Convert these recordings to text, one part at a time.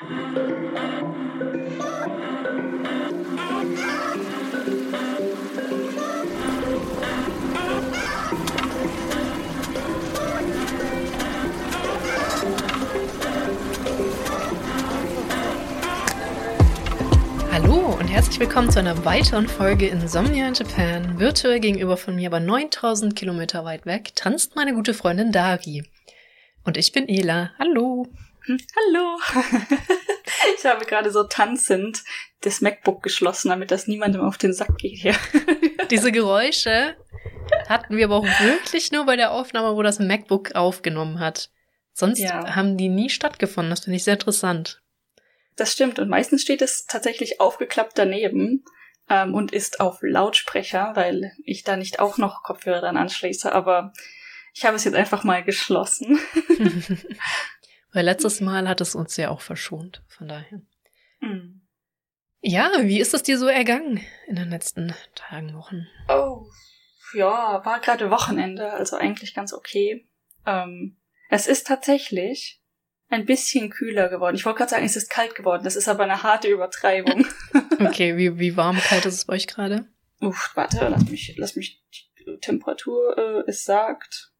Hallo und herzlich willkommen zu einer weiteren Folge Insomnia in Japan. Virtuell gegenüber von mir, aber 9000 Kilometer weit weg, tanzt meine gute Freundin Dari. Und ich bin Ela. Hallo. Hm, hallo. ich habe gerade so tanzend das MacBook geschlossen, damit das niemandem auf den Sack geht hier. Diese Geräusche hatten wir aber auch wirklich nur bei der Aufnahme, wo das MacBook aufgenommen hat. Sonst ja. haben die nie stattgefunden. Das finde ich sehr interessant. Das stimmt. Und meistens steht es tatsächlich aufgeklappt daneben ähm, und ist auf Lautsprecher, weil ich da nicht auch noch Kopfhörer dann anschließe. Aber ich habe es jetzt einfach mal geschlossen. weil letztes Mal hat es uns ja auch verschont. Von daher. Mhm. Ja, wie ist es dir so ergangen in den letzten Tagen, Wochen? Oh, ja, war gerade Wochenende, also eigentlich ganz okay. Ähm, es ist tatsächlich ein bisschen kühler geworden. Ich wollte gerade sagen, es ist kalt geworden. Das ist aber eine harte Übertreibung. okay, wie, wie warm, kalt ist es bei euch gerade? Uff, warte, lass mich, lass mich die Temperatur, äh, es sagt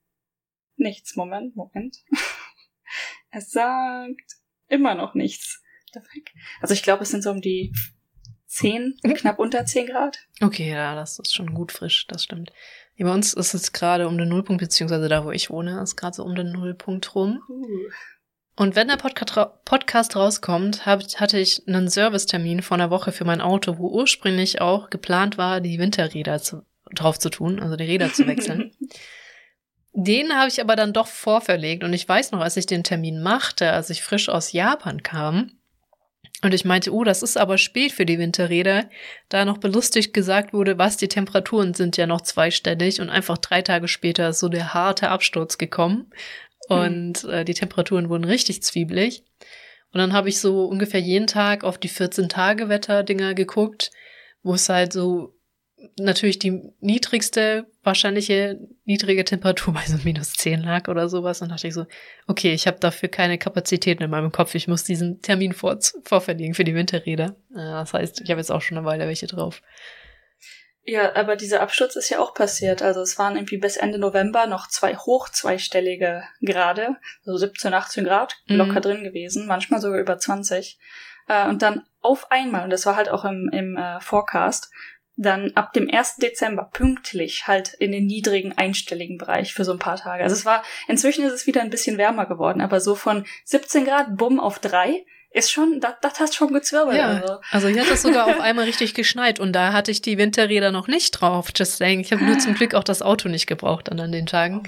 nichts. Moment, Moment. Es sagt immer noch nichts. Also ich glaube, es sind so um die 10, knapp unter 10 Grad. Okay, ja, das ist schon gut frisch, das stimmt. Ja, bei uns ist es gerade um den Nullpunkt, beziehungsweise da, wo ich wohne, ist gerade so um den Nullpunkt rum. Uh. Und wenn der Podcast rauskommt, hab, hatte ich einen Servicetermin vor einer Woche für mein Auto, wo ursprünglich auch geplant war, die Winterräder zu, drauf zu tun, also die Räder zu wechseln. den habe ich aber dann doch vorverlegt und ich weiß noch, als ich den Termin machte, als ich frisch aus Japan kam, und ich meinte, oh, das ist aber spät für die Winterräder, da noch belustigt gesagt wurde, was die Temperaturen sind ja noch zweistellig und einfach drei Tage später ist so der harte Absturz gekommen. Hm. Und äh, die Temperaturen wurden richtig zwiebelig. Und dann habe ich so ungefähr jeden Tag auf die 14-Tage-Wetter-Dinger geguckt, wo es halt so natürlich die niedrigste wahrscheinliche niedrige Temperatur bei so minus 10 lag oder sowas. Und dachte ich so, okay, ich habe dafür keine Kapazitäten in meinem Kopf. Ich muss diesen Termin vor, vorverlegen für die Winterräder. Das heißt, ich habe jetzt auch schon eine Weile welche drauf. Ja, aber dieser Absturz ist ja auch passiert. Also es waren irgendwie bis Ende November noch zwei hoch zweistellige Grade, so 17, 18 Grad mhm. locker drin gewesen, manchmal sogar über 20. Äh, und dann auf einmal, und das war halt auch im, im äh, Forecast, dann ab dem 1. Dezember pünktlich halt in den niedrigen einstelligen Bereich für so ein paar Tage. Also es war, inzwischen ist es wieder ein bisschen wärmer geworden, aber so von 17 Grad, bumm, auf drei ist schon, das, das hat schon gezwirbelt. Ja, also. also hier hat es sogar auch einmal richtig geschneit und da hatte ich die Winterräder noch nicht drauf. Just saying. Ich habe nur zum Glück auch das Auto nicht gebraucht dann an den Tagen.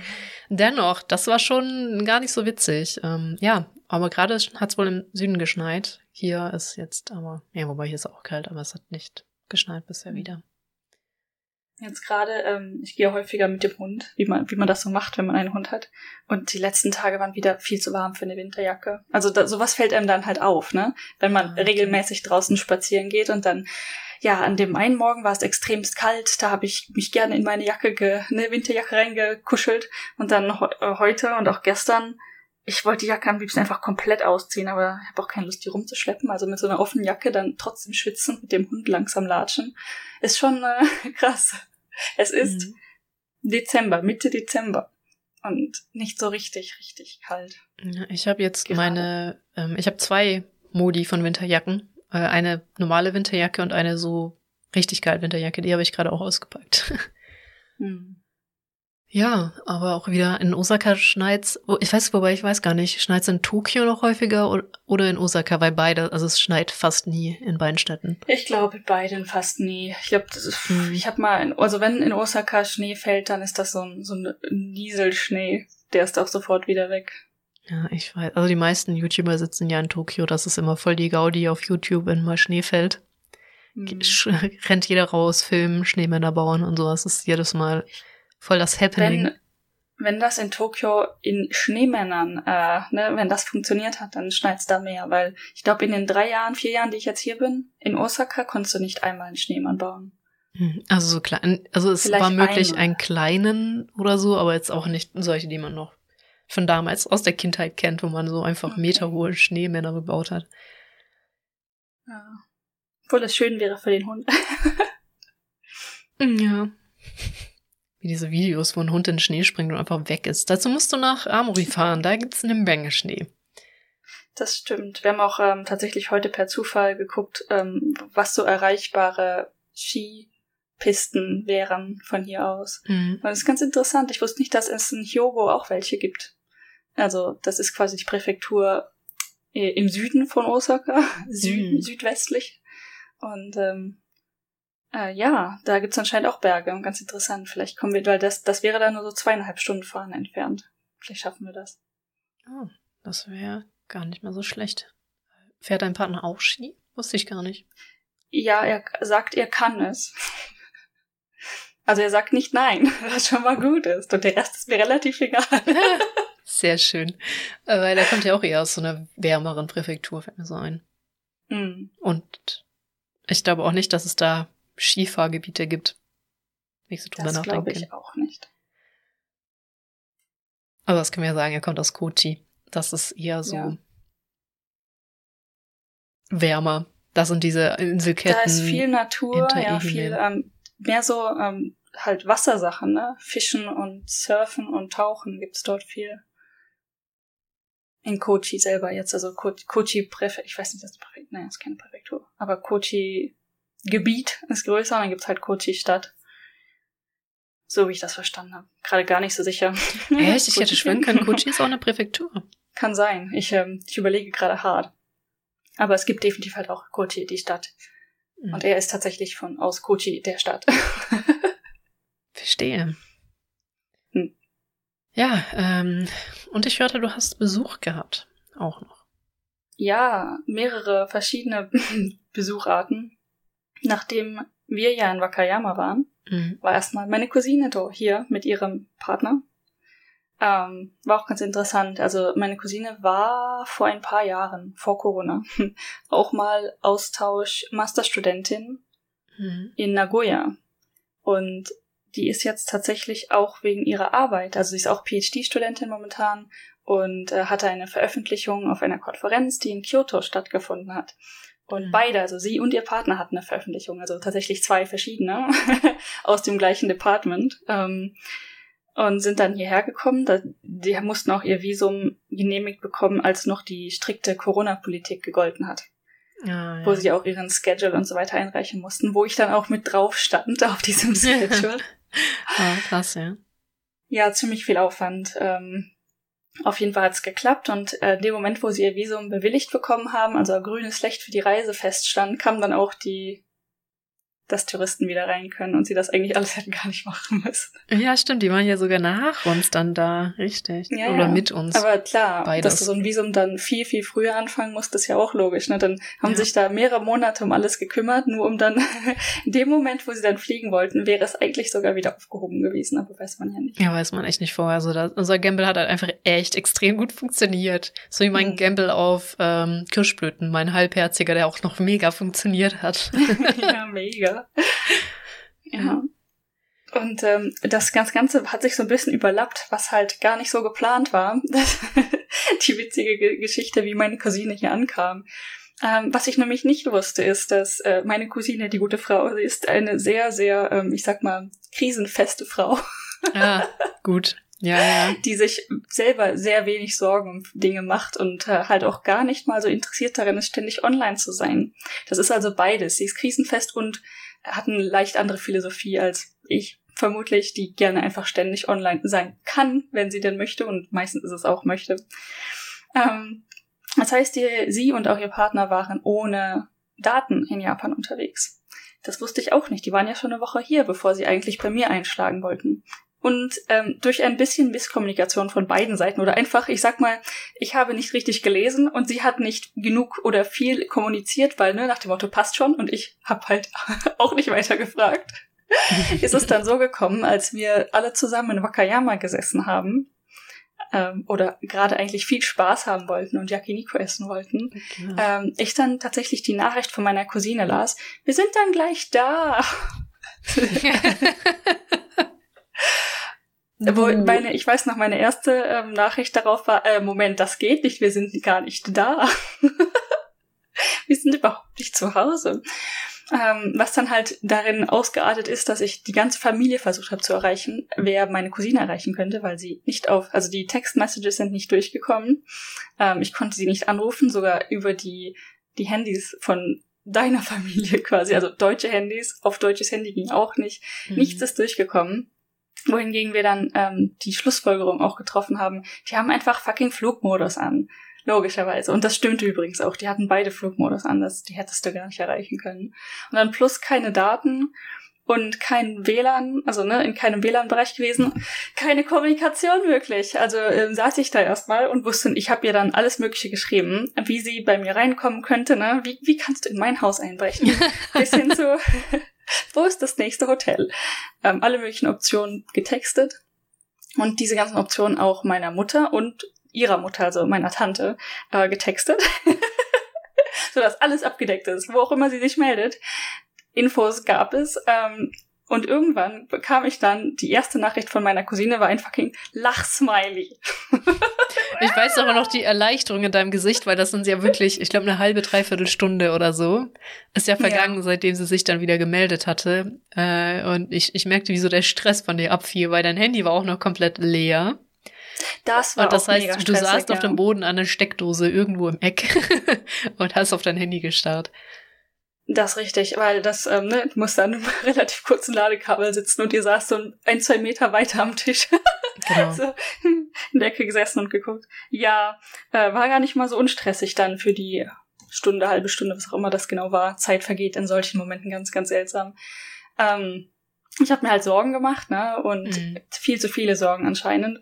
Dennoch, das war schon gar nicht so witzig. Ähm, ja, aber gerade hat es wohl im Süden geschneit. Hier ist jetzt aber, ja, wobei hier ist auch kalt, aber es hat nicht geschneit bisher wieder. Jetzt gerade, ähm, ich gehe häufiger mit dem Hund, wie man, wie man das so macht, wenn man einen Hund hat. Und die letzten Tage waren wieder viel zu warm für eine Winterjacke. Also da, sowas fällt einem dann halt auf, ne? Wenn man okay. regelmäßig draußen spazieren geht und dann, ja, an dem einen Morgen war es extremst kalt, da habe ich mich gerne in meine Jacke, ge, eine Winterjacke reingekuschelt. Und dann äh, heute und auch gestern ich wollte die Jacke am liebsten einfach komplett ausziehen, aber ich habe auch keine Lust, die rumzuschleppen. Also mit so einer offenen Jacke dann trotzdem schwitzen, mit dem Hund langsam latschen, ist schon äh, krass. Es ist mhm. Dezember, Mitte Dezember und nicht so richtig, richtig kalt. Ich habe jetzt Gerade. meine, ähm, ich habe zwei Modi von Winterjacken. Äh, eine normale Winterjacke und eine so richtig geil Winterjacke. Die habe ich gerade auch ausgepackt. Hm. Ja, aber auch wieder in Osaka schneit's. Ich weiß, wobei ich weiß gar nicht, schneit's in Tokio noch häufiger oder in Osaka, weil beide, also es schneit fast nie in beiden Städten. Ich glaube in beiden fast nie. Ich glaube, hm. ich habe mal, in, also wenn in Osaka Schnee fällt, dann ist das so ein, so ein Nieselschnee. Der ist auch sofort wieder weg. Ja, ich weiß. Also die meisten YouTuber sitzen ja in Tokio. Das ist immer voll die Gaudi auf YouTube, wenn mal Schnee fällt. Hm. Rennt jeder raus, filmen, Schneemänner bauen und sowas. Das ist jedes Mal Voll das Happening. Wenn, wenn das in Tokio in Schneemännern, äh, ne, wenn das funktioniert hat, dann schneit's da mehr, weil ich glaube, in den drei Jahren, vier Jahren, die ich jetzt hier bin, in Osaka konntest du nicht einmal einen Schneemann bauen. Hm, also so klein, also es Vielleicht war möglich, einmal. einen kleinen oder so, aber jetzt auch nicht solche, die man noch von damals aus der Kindheit kennt, wo man so einfach okay. meterhohe Schneemänner gebaut hat. Ja. Obwohl es schön wäre für den Hund. ja. Wie diese Videos, wo ein Hund in den Schnee springt und einfach weg ist. Dazu musst du nach Amori fahren, da gibt's eine Menge Schnee. Das stimmt. Wir haben auch ähm, tatsächlich heute per Zufall geguckt, ähm, was so erreichbare Skipisten wären von hier aus. Mhm. Und das ist ganz interessant. Ich wusste nicht, dass es in Hyogo auch welche gibt. Also, das ist quasi die Präfektur äh, im Süden von Osaka, Süden, mhm. südwestlich. Und ähm, äh, ja, da gibt's anscheinend auch Berge und ganz interessant. Vielleicht kommen wir, weil das, das wäre dann nur so zweieinhalb Stunden fahren entfernt. Vielleicht schaffen wir das. Oh, das wäre gar nicht mal so schlecht. Fährt dein Partner auch Ski? Wusste ich gar nicht. Ja, er sagt, er kann es. Also er sagt nicht nein, was schon mal gut ist. Und der Rest ist mir relativ egal. Sehr schön. Äh, weil er kommt ja auch eher aus so einer wärmeren Präfektur, fällt mir so ein. Mm. Und ich glaube auch nicht, dass es da Skifahrgebiete gibt. Nicht so drüber das glaube ich auch nicht. Aber das können wir ja sagen, er kommt aus Kochi. Das ist eher so ja. wärmer. Das sind diese Inselketten. Da ist viel Natur, ja, viel, ähm, mehr so ähm, halt Wassersachen, ne? Fischen und Surfen und Tauchen gibt's dort viel. In Kochi selber jetzt, also Kochi Präfektur, ich weiß nicht, das ist Präfektur, nein, das ist keine Präfektur, aber Kochi Gebiet ist größer und dann gibt's halt Kochi Stadt. So wie ich das verstanden habe. Gerade gar nicht so sicher. Echt? Ich hätte schwören können, Kochi ist auch eine Präfektur. Kann sein. Ich, ähm, ich überlege gerade hart. Aber es gibt definitiv halt auch Kochi, die Stadt. Mhm. Und er ist tatsächlich von aus Kochi, der Stadt. Verstehe. Hm. Ja, ähm, und ich hörte, du hast Besuch gehabt. Auch noch. Ja, mehrere verschiedene Besucharten nachdem wir ja in Wakayama waren, mhm. war erstmal meine Cousine da hier mit ihrem Partner. Ähm, war auch ganz interessant. Also meine Cousine war vor ein paar Jahren, vor Corona, auch mal Austausch Masterstudentin mhm. in Nagoya. Und die ist jetzt tatsächlich auch wegen ihrer Arbeit, also sie ist auch PhD-Studentin momentan und äh, hatte eine Veröffentlichung auf einer Konferenz, die in Kyoto stattgefunden hat. Und mhm. beide, also sie und ihr Partner hatten eine Veröffentlichung, also tatsächlich zwei verschiedene aus dem gleichen Department. Ähm, und sind dann hierher gekommen. Da, die mussten auch ihr Visum genehmigt bekommen, als noch die strikte Corona-Politik gegolten hat. Ah, ja. Wo sie auch ihren Schedule und so weiter einreichen mussten, wo ich dann auch mit drauf stand auf diesem Schedule. ah, krass, ja. Ja, ziemlich viel Aufwand. Ähm, auf jeden Fall hat's geklappt und äh, in dem Moment, wo sie ihr Visum bewilligt bekommen haben, also grünes Licht für die Reise feststand, kam dann auch die dass Touristen wieder rein können und sie das eigentlich alles hätten gar nicht machen müssen. Ja, stimmt, die waren ja sogar nach uns dann da, richtig. Ja, Oder ja. mit uns. Aber klar, Beides. dass du so ein Visum dann viel, viel früher anfangen musst, ist ja auch logisch. Ne? Dann haben ja. sich da mehrere Monate um alles gekümmert, nur um dann in dem Moment, wo sie dann fliegen wollten, wäre es eigentlich sogar wieder aufgehoben gewesen, aber weiß man ja nicht. Ja, weiß man echt nicht vorher. Also da, unser Gamble hat halt einfach echt extrem gut funktioniert. So wie mein mhm. Gamble auf ähm, Kirschblüten, mein halbherziger, der auch noch mega funktioniert hat. ja, mega. ja. Und ähm, das Ganze hat sich so ein bisschen überlappt, was halt gar nicht so geplant war. die witzige Geschichte, wie meine Cousine hier ankam. Ähm, was ich nämlich nicht wusste, ist, dass äh, meine Cousine, die gute Frau, sie ist eine sehr, sehr, ähm, ich sag mal, krisenfeste Frau. Ah, gut. Ja, ja. Die sich selber sehr wenig Sorgen um Dinge macht und äh, halt auch gar nicht mal so interessiert darin ist, ständig online zu sein. Das ist also beides. Sie ist krisenfest und hat eine leicht andere Philosophie als ich vermutlich, die gerne einfach ständig online sein kann, wenn sie denn möchte und meistens ist es auch möchte. Ähm, das heißt, die, sie und auch ihr Partner waren ohne Daten in Japan unterwegs. Das wusste ich auch nicht. Die waren ja schon eine Woche hier, bevor sie eigentlich bei mir einschlagen wollten. Und ähm, durch ein bisschen Misskommunikation von beiden Seiten oder einfach, ich sag mal, ich habe nicht richtig gelesen und sie hat nicht genug oder viel kommuniziert, weil ne, nach dem Motto passt schon und ich habe halt auch nicht weiter gefragt. ist es dann so gekommen, als wir alle zusammen in Wakayama gesessen haben ähm, oder gerade eigentlich viel Spaß haben wollten und Yakiniku essen wollten, okay. ähm, ich dann tatsächlich die Nachricht von meiner Cousine las, wir sind dann gleich da. Wo meine, ich weiß noch, meine erste ähm, Nachricht darauf war, äh, Moment, das geht nicht, wir sind gar nicht da. wir sind überhaupt nicht zu Hause. Ähm, was dann halt darin ausgeartet ist, dass ich die ganze Familie versucht habe zu erreichen, wer meine Cousine erreichen könnte, weil sie nicht auf, also die Textmessages sind nicht durchgekommen. Ähm, ich konnte sie nicht anrufen, sogar über die, die Handys von deiner Familie quasi, also deutsche Handys, auf deutsches Handy ging auch nicht. Mhm. Nichts ist durchgekommen. Wohingegen wir dann ähm, die Schlussfolgerung auch getroffen haben, die haben einfach fucking Flugmodus an. Logischerweise. Und das stimmte übrigens auch. Die hatten beide Flugmodus an. Das, die hättest du gar nicht erreichen können. Und dann plus keine Daten und kein WLAN, also ne, in keinem WLAN-Bereich gewesen, keine Kommunikation möglich. Also ähm, saß ich da erstmal und wusste, ich habe ihr dann alles Mögliche geschrieben, wie sie bei mir reinkommen könnte, ne? Wie, wie kannst du in mein Haus einbrechen? Bis hin zu, wo ist das nächste Hotel? Ähm, alle möglichen Optionen getextet und diese ganzen Optionen auch meiner Mutter und ihrer Mutter, also meiner Tante, äh, getextet. sodass alles abgedeckt ist, wo auch immer sie sich meldet. Infos gab es. Ähm, und irgendwann bekam ich dann die erste Nachricht von meiner Cousine, war ein fucking Lachsmiley. ich weiß aber noch die Erleichterung in deinem Gesicht, weil das sind ja wirklich, ich glaube, eine halbe, dreiviertel Stunde oder so. Ist ja vergangen, ja. seitdem sie sich dann wieder gemeldet hatte. Äh, und ich, ich merkte, wie so der Stress von dir abfiel, weil dein Handy war auch noch komplett leer. Das war und das heißt, du saßt auf dem Boden an der Steckdose irgendwo im Eck und hast auf dein Handy gestarrt. Das richtig, weil das, ähm, ne, an einem relativ kurzen Ladekabel sitzen und ihr saß so ein, zwei Meter weiter am Tisch. Genau. so in der Ecke gesessen und geguckt. Ja, äh, war gar nicht mal so unstressig dann für die Stunde, halbe Stunde, was auch immer das genau war. Zeit vergeht in solchen Momenten ganz, ganz seltsam. Ähm, ich habe mir halt Sorgen gemacht, ne? Und mhm. viel zu viele Sorgen anscheinend.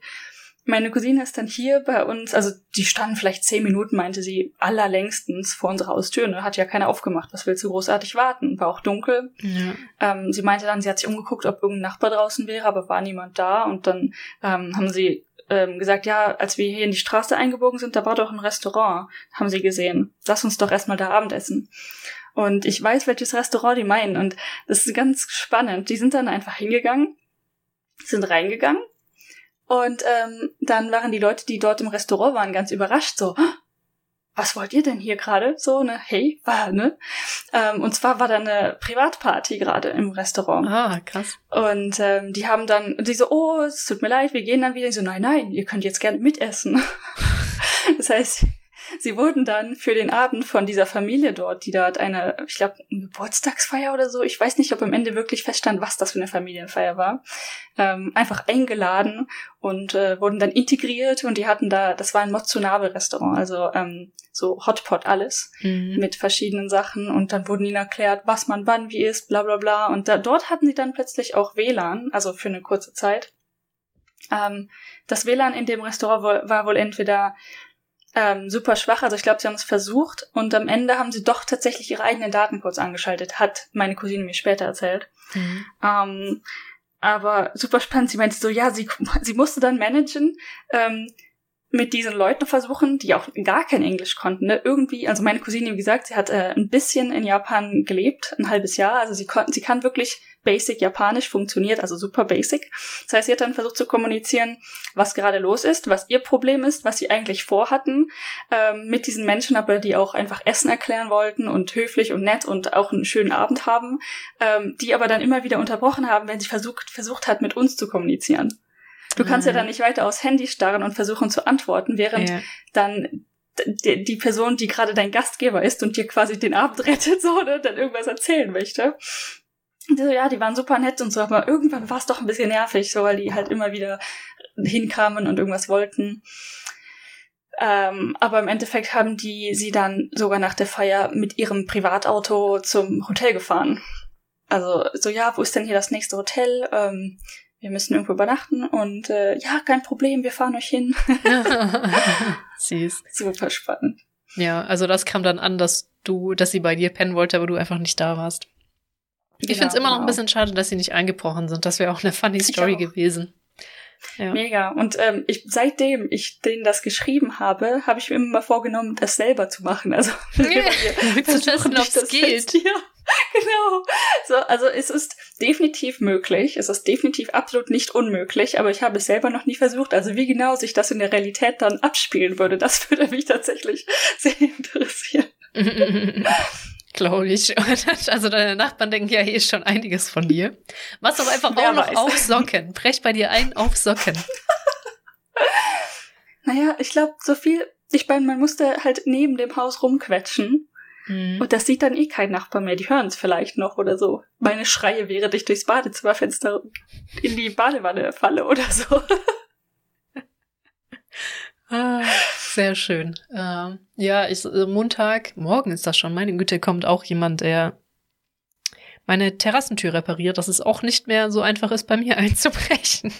Meine Cousine ist dann hier bei uns, also die standen vielleicht zehn Minuten, meinte sie, allerlängstens vor unserer Haustür. Ne? Hat ja keiner aufgemacht. Was willst du großartig warten? War auch dunkel. Ja. Ähm, sie meinte dann, sie hat sich umgeguckt, ob irgendein Nachbar draußen wäre, aber war niemand da. Und dann ähm, haben sie ähm, gesagt, ja, als wir hier in die Straße eingebogen sind, da war doch ein Restaurant, haben sie gesehen. Lass uns doch erstmal da Abendessen. Und ich weiß, welches Restaurant die meinen. Und das ist ganz spannend. Die sind dann einfach hingegangen, sind reingegangen und ähm, dann waren die Leute, die dort im Restaurant waren, ganz überrascht, so, was wollt ihr denn hier gerade? So, ne, hey, war, ne? Ähm, und zwar war da eine Privatparty gerade im Restaurant. Ah, krass. Und ähm, die haben dann, die so, oh, es tut mir leid, wir gehen dann wieder. Ich so, nein, nein, ihr könnt jetzt gerne mitessen. das heißt, sie wurden dann für den Abend von dieser Familie dort, die dort eine, ich glaube, eine Geburtstagsfeier oder so, ich weiß nicht, ob am Ende wirklich feststand, was das für eine Familienfeier war, ähm, einfach eingeladen und äh, wurden dann integriert und die hatten da, das war ein Mozzunabe-Restaurant, also ähm, so Hotpot alles mhm. mit verschiedenen Sachen und dann wurden ihnen erklärt, was man wann wie ist, bla bla bla und da, dort hatten sie dann plötzlich auch WLAN, also für eine kurze Zeit. Ähm, das WLAN in dem Restaurant war wohl entweder ähm, super schwach. Also ich glaube, sie haben es versucht und am Ende haben sie doch tatsächlich ihre eigenen Daten kurz angeschaltet, hat meine Cousine mir später erzählt. Mhm. Ähm, aber super spannend. Sie meinte so, ja, sie, sie musste dann managen, ähm, mit diesen Leuten versuchen, die auch gar kein Englisch konnten. Ne? Irgendwie, also meine Cousine, wie gesagt, sie hat äh, ein bisschen in Japan gelebt, ein halbes Jahr. Also sie konnten, sie kann wirklich Basic Japanisch funktioniert, also super Basic. Das heißt, sie hat dann versucht zu kommunizieren, was gerade los ist, was ihr Problem ist, was sie eigentlich vorhatten ähm, mit diesen Menschen, aber die auch einfach Essen erklären wollten und höflich und nett und auch einen schönen Abend haben, ähm, die aber dann immer wieder unterbrochen haben, wenn sie versucht versucht hat, mit uns zu kommunizieren. Du kannst ja mhm. dann nicht weiter aufs Handy starren und versuchen zu antworten, während ja. dann die, die Person, die gerade dein Gastgeber ist und dir quasi den Abend rettet, so, ne, dann irgendwas erzählen möchte. So, ja, die waren super nett und so, aber irgendwann war es doch ein bisschen nervig, so, weil die halt immer wieder hinkamen und irgendwas wollten. Ähm, aber im Endeffekt haben die sie dann sogar nach der Feier mit ihrem Privatauto zum Hotel gefahren. Also so, ja, wo ist denn hier das nächste Hotel? Ähm, wir müssen irgendwo übernachten und äh, ja, kein Problem, wir fahren euch hin. Süß. Super spannend. Ja, also das kam dann an, dass du, dass sie bei dir pennen wollte, aber du einfach nicht da warst. Ich genau, finde es immer genau. noch ein genau. bisschen schade, dass sie nicht eingebrochen sind. Das wäre auch eine funny Story gewesen. Ja. Mega. Und ähm, ich, seitdem ich denen das geschrieben habe, habe ich mir immer mal vorgenommen, das selber zu machen. Also zu testen, ob es geht. Ja, genau. So, also es ist definitiv möglich. Es ist definitiv absolut nicht unmöglich, aber ich habe es selber noch nie versucht. Also wie genau sich das in der Realität dann abspielen würde, das würde mich tatsächlich sehr interessieren. Glaube ich. Also deine Nachbarn denken ja eh schon einiges von dir. Machst aber einfach Wer auch noch weiß. auf Socken. Brech bei dir ein auf Socken. Naja, ich glaube, so viel, ich meine, man musste halt neben dem Haus rumquetschen. Mhm. Und das sieht dann eh kein Nachbar mehr. Die hören es vielleicht noch oder so. Meine Schreie, während ich durchs Badezimmerfenster in die Badewanne falle oder so. Ah, sehr schön. Ähm, ja, ich, äh, Montag, morgen ist das schon. Meine Güte, kommt auch jemand, der meine Terrassentür repariert, dass es auch nicht mehr so einfach ist, bei mir einzubrechen.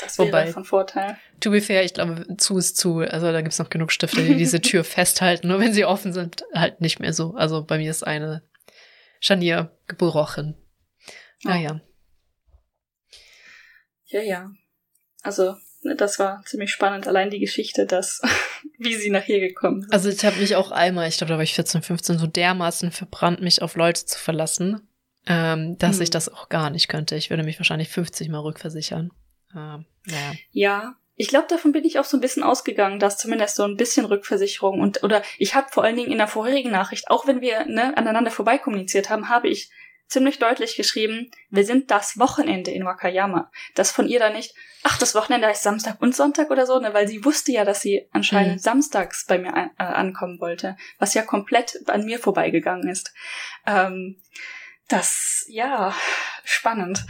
Das wäre Wobei- von Vorteil. to be fair, ich glaube, zu ist zu. Also da gibt's noch genug Stifte, die diese Tür festhalten. Nur wenn sie offen sind, halt nicht mehr so. Also bei mir ist eine Scharnier gebrochen. Naja. Ja, ja. Also, das war ziemlich spannend. Allein die Geschichte, dass, wie sie nach hier gekommen sind. Also ich habe mich auch einmal, ich glaube, da war ich 14, 15, so dermaßen verbrannt, mich auf Leute zu verlassen, ähm, dass Hm. ich das auch gar nicht könnte. Ich würde mich wahrscheinlich 50 Mal rückversichern. Ähm, naja. Ja, ich glaube, davon bin ich auch so ein bisschen ausgegangen, dass zumindest so ein bisschen Rückversicherung und oder ich habe vor allen Dingen in der vorherigen Nachricht, auch wenn wir ne, aneinander vorbeikommuniziert haben, habe ich ziemlich deutlich geschrieben, wir sind das Wochenende in Wakayama. Das von ihr da nicht, ach, das Wochenende heißt Samstag und Sonntag oder so, ne, weil sie wusste ja, dass sie anscheinend Mhm. samstags bei mir an, äh, ankommen wollte, was ja komplett an mir vorbeigegangen ist. Ähm, das, ja, spannend.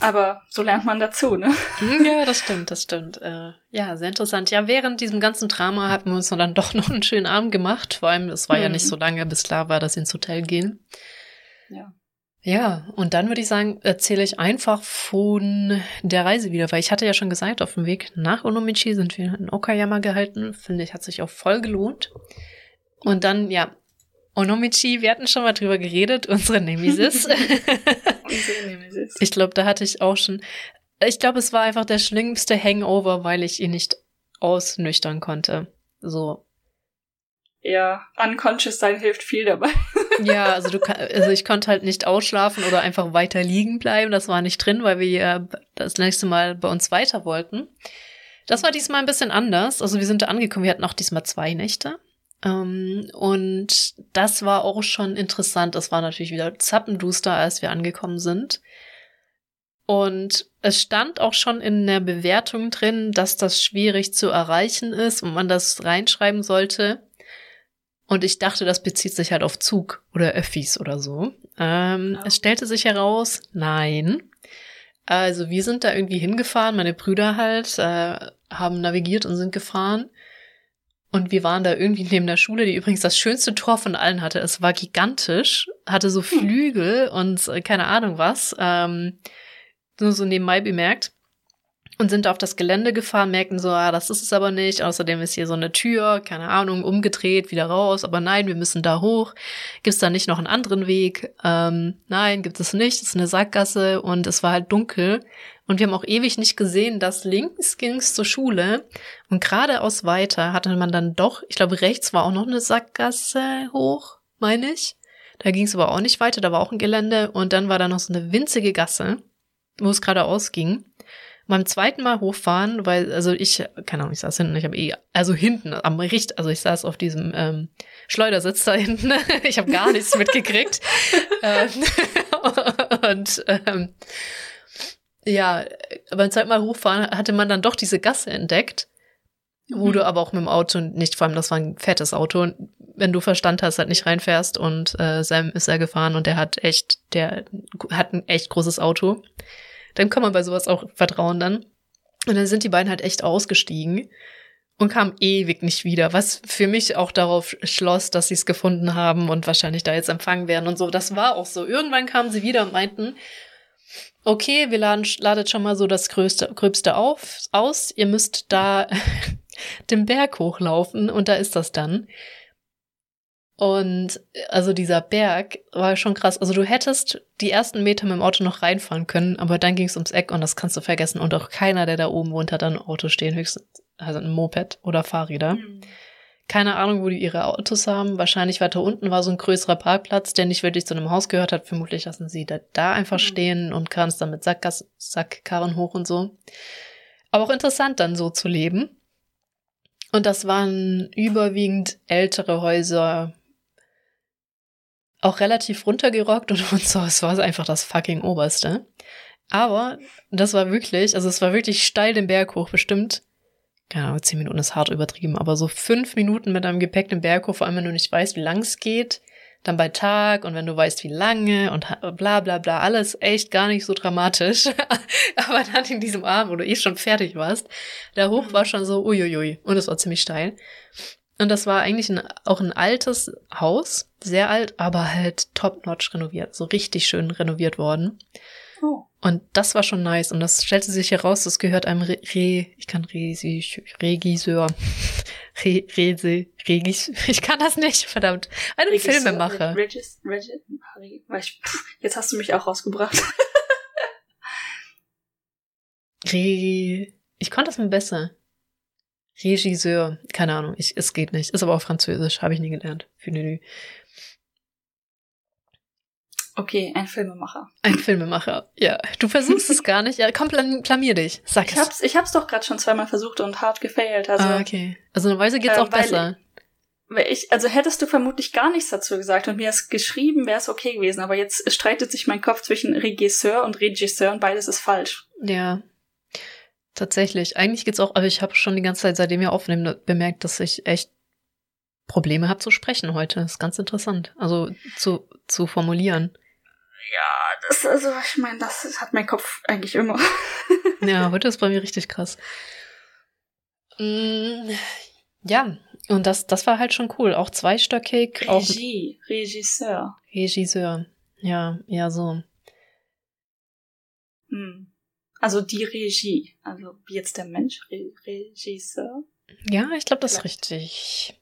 Aber so lernt man dazu, ne? Hm, Ja, das stimmt, das stimmt. Äh, ja, sehr interessant. Ja, während diesem ganzen Drama hatten wir uns dann doch noch einen schönen Abend gemacht. Vor allem, es war ja Mhm. nicht so lange, bis klar war, dass sie ins Hotel gehen. Ja. Ja, und dann würde ich sagen, erzähle ich einfach von der Reise wieder, weil ich hatte ja schon gesagt, auf dem Weg nach Onomichi sind wir in Okayama gehalten. Finde ich, hat sich auch voll gelohnt. Und dann, ja, Onomichi, wir hatten schon mal drüber geredet, unsere Nemesis. Unsere Nemesis. ich glaube, da hatte ich auch schon, ich glaube, es war einfach der schlimmste Hangover, weil ich ihn nicht ausnüchtern konnte. So. Ja, unconscious sein hilft viel dabei. Ja, also du also ich konnte halt nicht ausschlafen oder einfach weiter liegen bleiben. Das war nicht drin, weil wir ja das nächste Mal bei uns weiter wollten. Das war diesmal ein bisschen anders. Also wir sind da angekommen. Wir hatten auch diesmal zwei Nächte. Ähm, und das war auch schon interessant. Es war natürlich wieder zappenduster, als wir angekommen sind. Und es stand auch schon in der Bewertung drin, dass das schwierig zu erreichen ist und man das reinschreiben sollte. Und ich dachte, das bezieht sich halt auf Zug oder Öffis oder so. Ähm, Ja. Es stellte sich heraus, nein. Also wir sind da irgendwie hingefahren, meine Brüder halt, äh, haben navigiert und sind gefahren. Und wir waren da irgendwie neben der Schule, die übrigens das schönste Tor von allen hatte. Es war gigantisch, hatte so Flügel und äh, keine Ahnung was. Ähm, nur so nebenbei bemerkt. Und sind auf das Gelände gefahren, merkten so, ah, das ist es aber nicht. Außerdem ist hier so eine Tür, keine Ahnung, umgedreht, wieder raus. Aber nein, wir müssen da hoch. Gibt es da nicht noch einen anderen Weg? Ähm, nein, gibt es nicht. Es ist eine Sackgasse und es war halt dunkel. Und wir haben auch ewig nicht gesehen, dass links ging es zur Schule und geradeaus weiter hatte man dann doch, ich glaube, rechts war auch noch eine Sackgasse hoch, meine ich. Da ging es aber auch nicht weiter, da war auch ein Gelände und dann war da noch so eine winzige Gasse, wo es geradeaus ging. Beim zweiten Mal hochfahren, weil, also ich, keine Ahnung, ich saß hinten, ich habe eh, also hinten am Richt, also ich saß auf diesem ähm, Schleudersitz da hinten, ich habe gar nichts mitgekriegt. ähm, und ähm, ja, beim zweiten Mal hochfahren hatte man dann doch diese Gasse entdeckt, wo Mhm. du aber auch mit dem Auto nicht, vor allem das war ein fettes Auto, und wenn du Verstand hast, halt nicht reinfährst und äh, Sam ist da gefahren und der hat echt, der hat ein echt großes Auto. Dann kann man bei sowas auch vertrauen dann. Und dann sind die beiden halt echt ausgestiegen und kamen ewig nicht wieder, was für mich auch darauf schloss, dass sie es gefunden haben und wahrscheinlich da jetzt empfangen werden und so. Das war auch so. Irgendwann kamen sie wieder und meinten, okay, wir laden, ladet schon mal so das Größte, Gröbste auf, aus. Ihr müsst da den Berg hochlaufen und da ist das dann. Und also dieser Berg war schon krass. Also du hättest die ersten Meter mit dem Auto noch reinfahren können, aber dann ging es ums Eck und das kannst du vergessen. Und auch keiner, der da oben wohnt, hat ein Auto stehen, höchstens also ein Moped oder Fahrräder. Mhm. Keine Ahnung, wo die ihre Autos haben. Wahrscheinlich weiter unten war so ein größerer Parkplatz, der nicht wirklich zu einem Haus gehört hat. Vermutlich lassen sie da, da einfach Mhm. stehen und kannst dann mit Sackgas Sackkarren hoch und so. Aber auch interessant dann so zu leben. Und das waren überwiegend ältere Häuser, auch relativ runtergerockt und, und so. Es war einfach das fucking Oberste. Aber das war wirklich, also es war wirklich steil den Berg hoch, bestimmt. Keine Ahnung, zehn Minuten ist hart übertrieben, aber so fünf Minuten mit einem Gepäck den Berg hoch, vor allem wenn du nicht weißt, wie lang es geht, dann bei Tag und wenn du weißt, wie lange und bla bla bla, alles echt gar nicht so dramatisch. aber dann in diesem Abend, wo du eh schon fertig warst, der hoch war schon so uiuiui und es war ziemlich steil. Und das war eigentlich ein, auch ein altes Haus, sehr alt, aber halt top-notch renoviert, so richtig schön renoviert worden. Oh. Und das war schon nice. Und das stellte sich heraus, das gehört einem Re, Re ich kann Resi, Regisseur, Re, Rese, Regis, ich kann das nicht, verdammt. Einem Regisseur, Filmemacher. Regis, Regis, Regis, jetzt hast du mich auch rausgebracht. Re, ich konnte das mal besser. Regisseur, keine Ahnung, ich, es geht nicht. Ist aber auch Französisch, habe ich nie gelernt. Für Nü. Okay, ein Filmemacher. Ein Filmemacher, ja. Du versuchst es gar nicht. Ja, komm, planier dich. Sag ich es. Hab's, ich hab's doch gerade schon zweimal versucht und hart gefailt. Also, ah, okay. Also eine Weise geht's äh, auch besser. Weil ich, also hättest du vermutlich gar nichts dazu gesagt und mir es geschrieben, wäre es okay gewesen. Aber jetzt streitet sich mein Kopf zwischen Regisseur und Regisseur und beides ist falsch. Ja. Tatsächlich. Eigentlich geht's auch, aber ich habe schon die ganze Zeit, seitdem wir aufnehmen, bemerkt, dass ich echt Probleme habe zu sprechen heute. Das ist ganz interessant. Also zu, zu formulieren. Ja, das, also ich meine, das hat mein Kopf eigentlich immer. ja, heute ist bei mir richtig krass. Mm, ja, und das, das war halt schon cool. Auch zweistöckig. Regie, auch Regisseur. Regisseur. Ja, ja, so. Hm. Also die Regie. Also wie jetzt der Mensch, Re Regisseur. Ja, ich glaube, das ist richtig.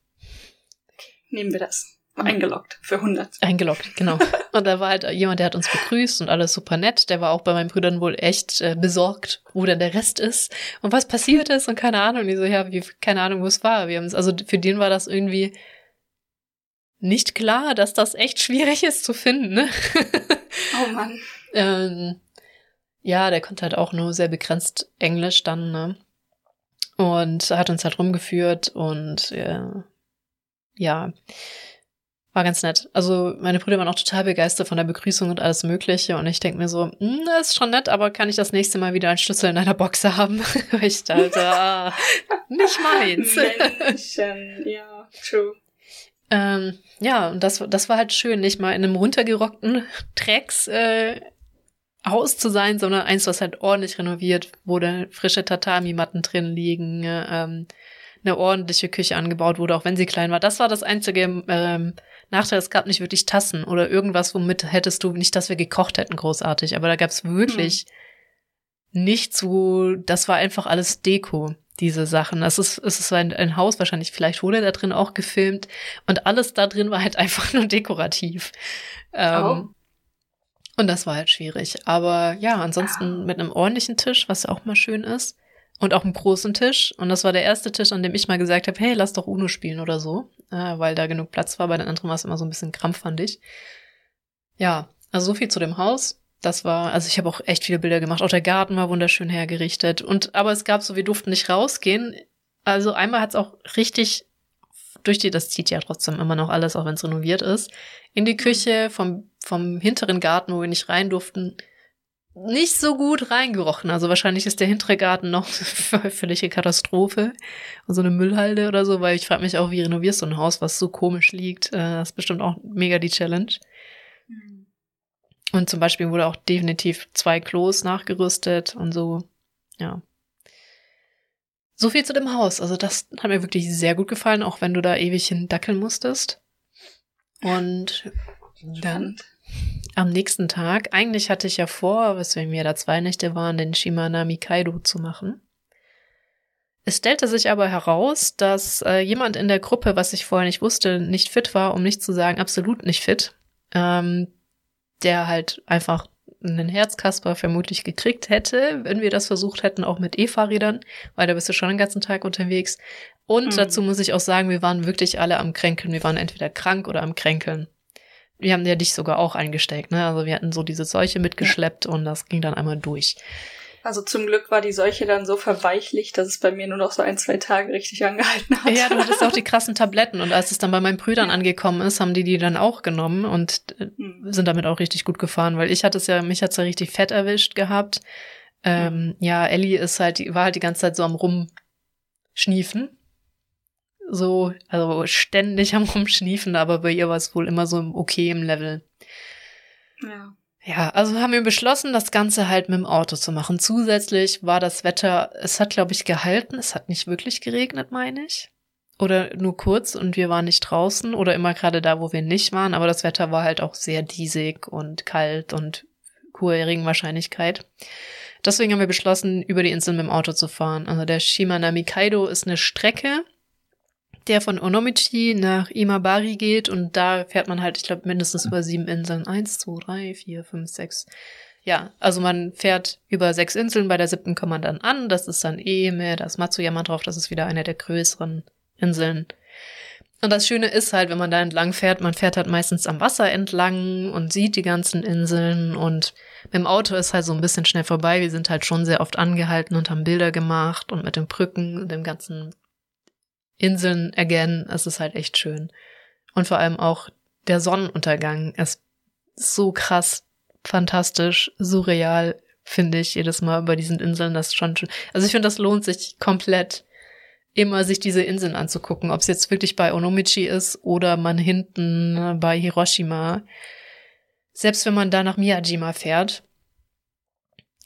Okay, nehmen wir das. Eingeloggt für 100. Eingeloggt, genau. und da war halt jemand, der hat uns begrüßt und alles super nett. Der war auch bei meinen Brüdern wohl echt äh, besorgt, wo denn der Rest ist und was passiert ist und keine Ahnung. Und die so, ja, wie, keine Ahnung, wo es war. Wir haben also für den war das irgendwie nicht klar, dass das echt schwierig ist zu finden, ne? oh Mann. ähm, ja, der konnte halt auch nur sehr begrenzt Englisch dann, ne? Und hat uns halt rumgeführt und äh, ja, war ganz nett. Also meine Brüder waren auch total begeistert von der Begrüßung und alles Mögliche. Und ich denke mir so, hm, das ist schon nett, aber kann ich das nächste Mal wieder einen Schlüssel in einer Box haben? Weil ich dachte, ah, nicht meins. Menschen, ja, true. Ähm, ja, und das, das war halt schön, nicht mal in einem runtergerockten Drecks äh, Haus zu sein, sondern eins, was halt ordentlich renoviert wurde, frische Tatami-Matten drin liegen, ähm, eine ordentliche Küche angebaut wurde, auch wenn sie klein war. Das war das einzige ähm, Nachteil, es gab nicht wirklich Tassen oder irgendwas, womit hättest du, nicht, dass wir gekocht hätten, großartig, aber da gab es wirklich hm. nichts, wo, das war einfach alles Deko, diese Sachen. Das ist, es ist ein, ein Haus, wahrscheinlich, vielleicht wurde da drin auch gefilmt und alles da drin war halt einfach nur dekorativ. Ähm, oh. Und das war halt schwierig. Aber ja, ansonsten mit einem ordentlichen Tisch, was auch mal schön ist. Und auch einen großen Tisch. Und das war der erste Tisch, an dem ich mal gesagt habe, hey, lass doch Uno spielen oder so. Äh, weil da genug Platz war. Bei den anderen war es immer so ein bisschen krampfandig. Ja, also so viel zu dem Haus. Das war, also ich habe auch echt viele Bilder gemacht. Auch der Garten war wunderschön hergerichtet. Und aber es gab so, wir durften nicht rausgehen. Also einmal hat es auch richtig durch die, das zieht ja trotzdem immer noch alles, auch wenn es renoviert ist, in die Küche vom, vom hinteren Garten, wo wir nicht rein durften, nicht so gut reingerochen. Also wahrscheinlich ist der hintere Garten noch eine völlige Katastrophe. Und so eine Müllhalde oder so, weil ich frage mich auch, wie renovierst du ein Haus, was so komisch liegt. Äh, das ist bestimmt auch mega die Challenge. Mhm. Und zum Beispiel wurde auch definitiv zwei Klos nachgerüstet und so. Ja. So viel zu dem Haus. Also das hat mir wirklich sehr gut gefallen, auch wenn du da ewig hindackeln musstest. Und dann am nächsten Tag, eigentlich hatte ich ja vor, weswegen wir da zwei Nächte waren, den Shimanami Kaido zu machen. Es stellte sich aber heraus, dass äh, jemand in der Gruppe, was ich vorher nicht wusste, nicht fit war, um nicht zu sagen absolut nicht fit, ähm, der halt einfach einen Herzkasper vermutlich gekriegt hätte, wenn wir das versucht hätten, auch mit E-Fahrrädern, weil da bist du schon den ganzen Tag unterwegs. Und mhm. dazu muss ich auch sagen, wir waren wirklich alle am Kränkeln. Wir waren entweder krank oder am Kränkeln wir haben ja dich sogar auch eingesteckt, ne? Also wir hatten so diese Seuche mitgeschleppt ja. und das ging dann einmal durch. Also zum Glück war die Seuche dann so verweichlicht, dass es bei mir nur noch so ein, zwei Tage richtig angehalten hat. Ja, du hattest auch die krassen Tabletten und als es dann bei meinen Brüdern angekommen ist, haben die die dann auch genommen und äh, hm. sind damit auch richtig gut gefahren, weil ich hatte es ja, mich hat's ja richtig fett erwischt gehabt. Ähm, ja, Ellie ist halt, war halt die ganze Zeit so am Rumschniefen. So, also ständig am Rumschniefen, aber bei ihr war es wohl immer so im okay im Level. Ja. Ja, also haben wir beschlossen, das Ganze halt mit dem Auto zu machen. Zusätzlich war das Wetter, es hat, glaube ich, gehalten. Es hat nicht wirklich geregnet, meine ich. Oder nur kurz und wir waren nicht draußen oder immer gerade da, wo wir nicht waren. Aber das Wetter war halt auch sehr diesig und kalt und hohe Regenwahrscheinlichkeit. Deswegen haben wir beschlossen, über die Insel mit dem Auto zu fahren. Also der Shimanami Kaido ist eine Strecke, der von Onomichi nach Imabari geht und da fährt man halt, ich glaube, mindestens über sieben Inseln. Eins, zwei, drei, vier, fünf, sechs. Ja, also man fährt über sechs Inseln, bei der siebten kommt man dann an. Das ist dann Eme, da ist Matsuyama drauf, das ist wieder eine der größeren Inseln. Und das Schöne ist halt, wenn man da entlang fährt, man fährt halt meistens am Wasser entlang und sieht die ganzen Inseln und mit dem Auto ist halt so ein bisschen schnell vorbei. Wir sind halt schon sehr oft angehalten und haben Bilder gemacht und mit den Brücken und dem ganzen Inseln again, es ist halt echt schön. Und vor allem auch der Sonnenuntergang ist so krass, fantastisch, surreal, finde ich jedes Mal über diesen Inseln. Das schon, also ich finde, das lohnt sich komplett, immer sich diese Inseln anzugucken, ob es jetzt wirklich bei Onomichi ist oder man hinten bei Hiroshima. Selbst wenn man da nach Miyajima fährt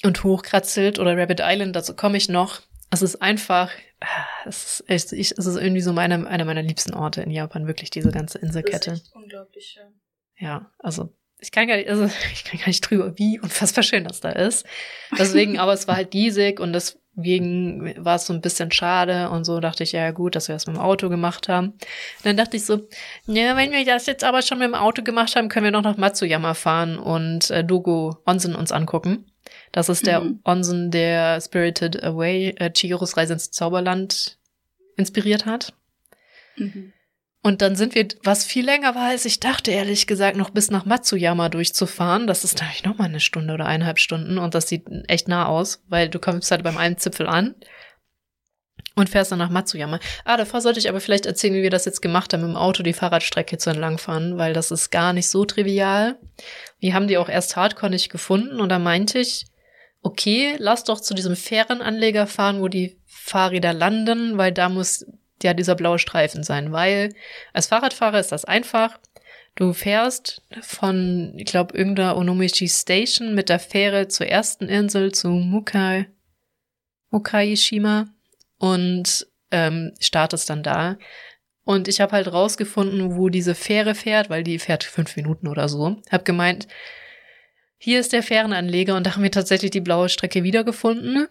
und hochkratzelt oder Rabbit Island, dazu komme ich noch. Es ist einfach, es ist, ich, es ist irgendwie so meine, einer meiner liebsten Orte in Japan, wirklich diese ganze Inselkette. Das ist unglaublich schön. Ja, also ich kann gar nicht, also ich kann gar nicht drüber, wie unfassbar schön das da ist. Deswegen, aber es war halt diesig und deswegen war es so ein bisschen schade und so dachte ich, ja gut, dass wir das mit dem Auto gemacht haben. Und dann dachte ich so, ja, wenn wir das jetzt aber schon mit dem Auto gemacht haben, können wir noch nach Matsuyama fahren und äh, Dogo Onsen uns angucken. Das ist der mhm. Onsen, der Spirited Away, äh, Chihiros Reise ins Zauberland inspiriert hat. Mhm. Und dann sind wir, was viel länger war, als ich dachte, ehrlich gesagt, noch bis nach Matsuyama durchzufahren. Das ist natürlich noch mal eine Stunde oder eineinhalb Stunden und das sieht echt nah aus, weil du kommst halt beim einen Zipfel an und fährst dann nach Matsuyama. Ah, davor sollte ich aber vielleicht erzählen, wie wir das jetzt gemacht haben, im Auto die Fahrradstrecke zu entlangfahren, weil das ist gar nicht so trivial. Wir haben die auch erst hardcore nicht gefunden und da meinte ich, okay, lass doch zu diesem Fährenanleger fahren, wo die Fahrräder landen, weil da muss ja dieser blaue Streifen sein, weil als Fahrradfahrer ist das einfach. Du fährst von, ich glaube, irgendeiner Onomichi Station mit der Fähre zur ersten Insel zu Mukai, Mukaishima und ähm, startest dann da. Und ich habe halt rausgefunden, wo diese Fähre fährt, weil die fährt fünf Minuten oder so. Hab gemeint, hier ist der Fährenanleger und da haben wir tatsächlich die blaue Strecke wiedergefunden.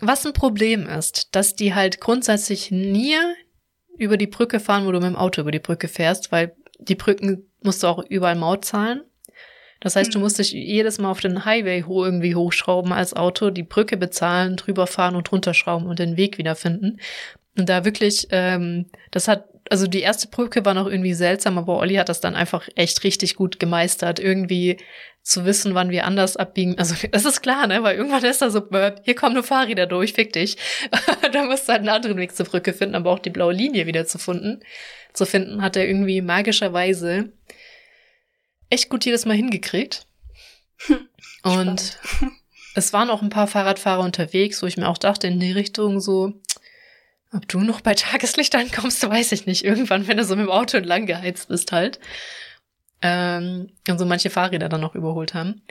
Was ein Problem ist, dass die halt grundsätzlich nie über die Brücke fahren, wo du mit dem Auto über die Brücke fährst, weil die Brücken musst du auch überall Maut zahlen. Das heißt, du mhm. musst dich jedes Mal auf den Highway irgendwie hochschrauben als Auto, die Brücke bezahlen, drüber fahren und runterschrauben und den Weg wiederfinden. Und da wirklich, ähm, das hat also die erste Brücke war noch irgendwie seltsam, aber Olli hat das dann einfach echt richtig gut gemeistert, irgendwie zu wissen, wann wir anders abbiegen. Also das ist klar, ne? Weil irgendwann ist da so, äh, hier kommen nur Fahrräder durch, fick dich. da musst du halt einen anderen Weg zur Brücke finden, aber auch die blaue Linie wieder zu finden. Zu finden, hat er irgendwie magischerweise echt gut jedes Mal hingekriegt. Und es waren auch ein paar Fahrradfahrer unterwegs, wo ich mir auch dachte, in die Richtung so, ob du noch bei Tageslicht ankommst, weiß ich nicht. Irgendwann, wenn du so mit dem Auto entlang geheizt bist halt. Ähm, und so manche Fahrräder dann noch überholt haben.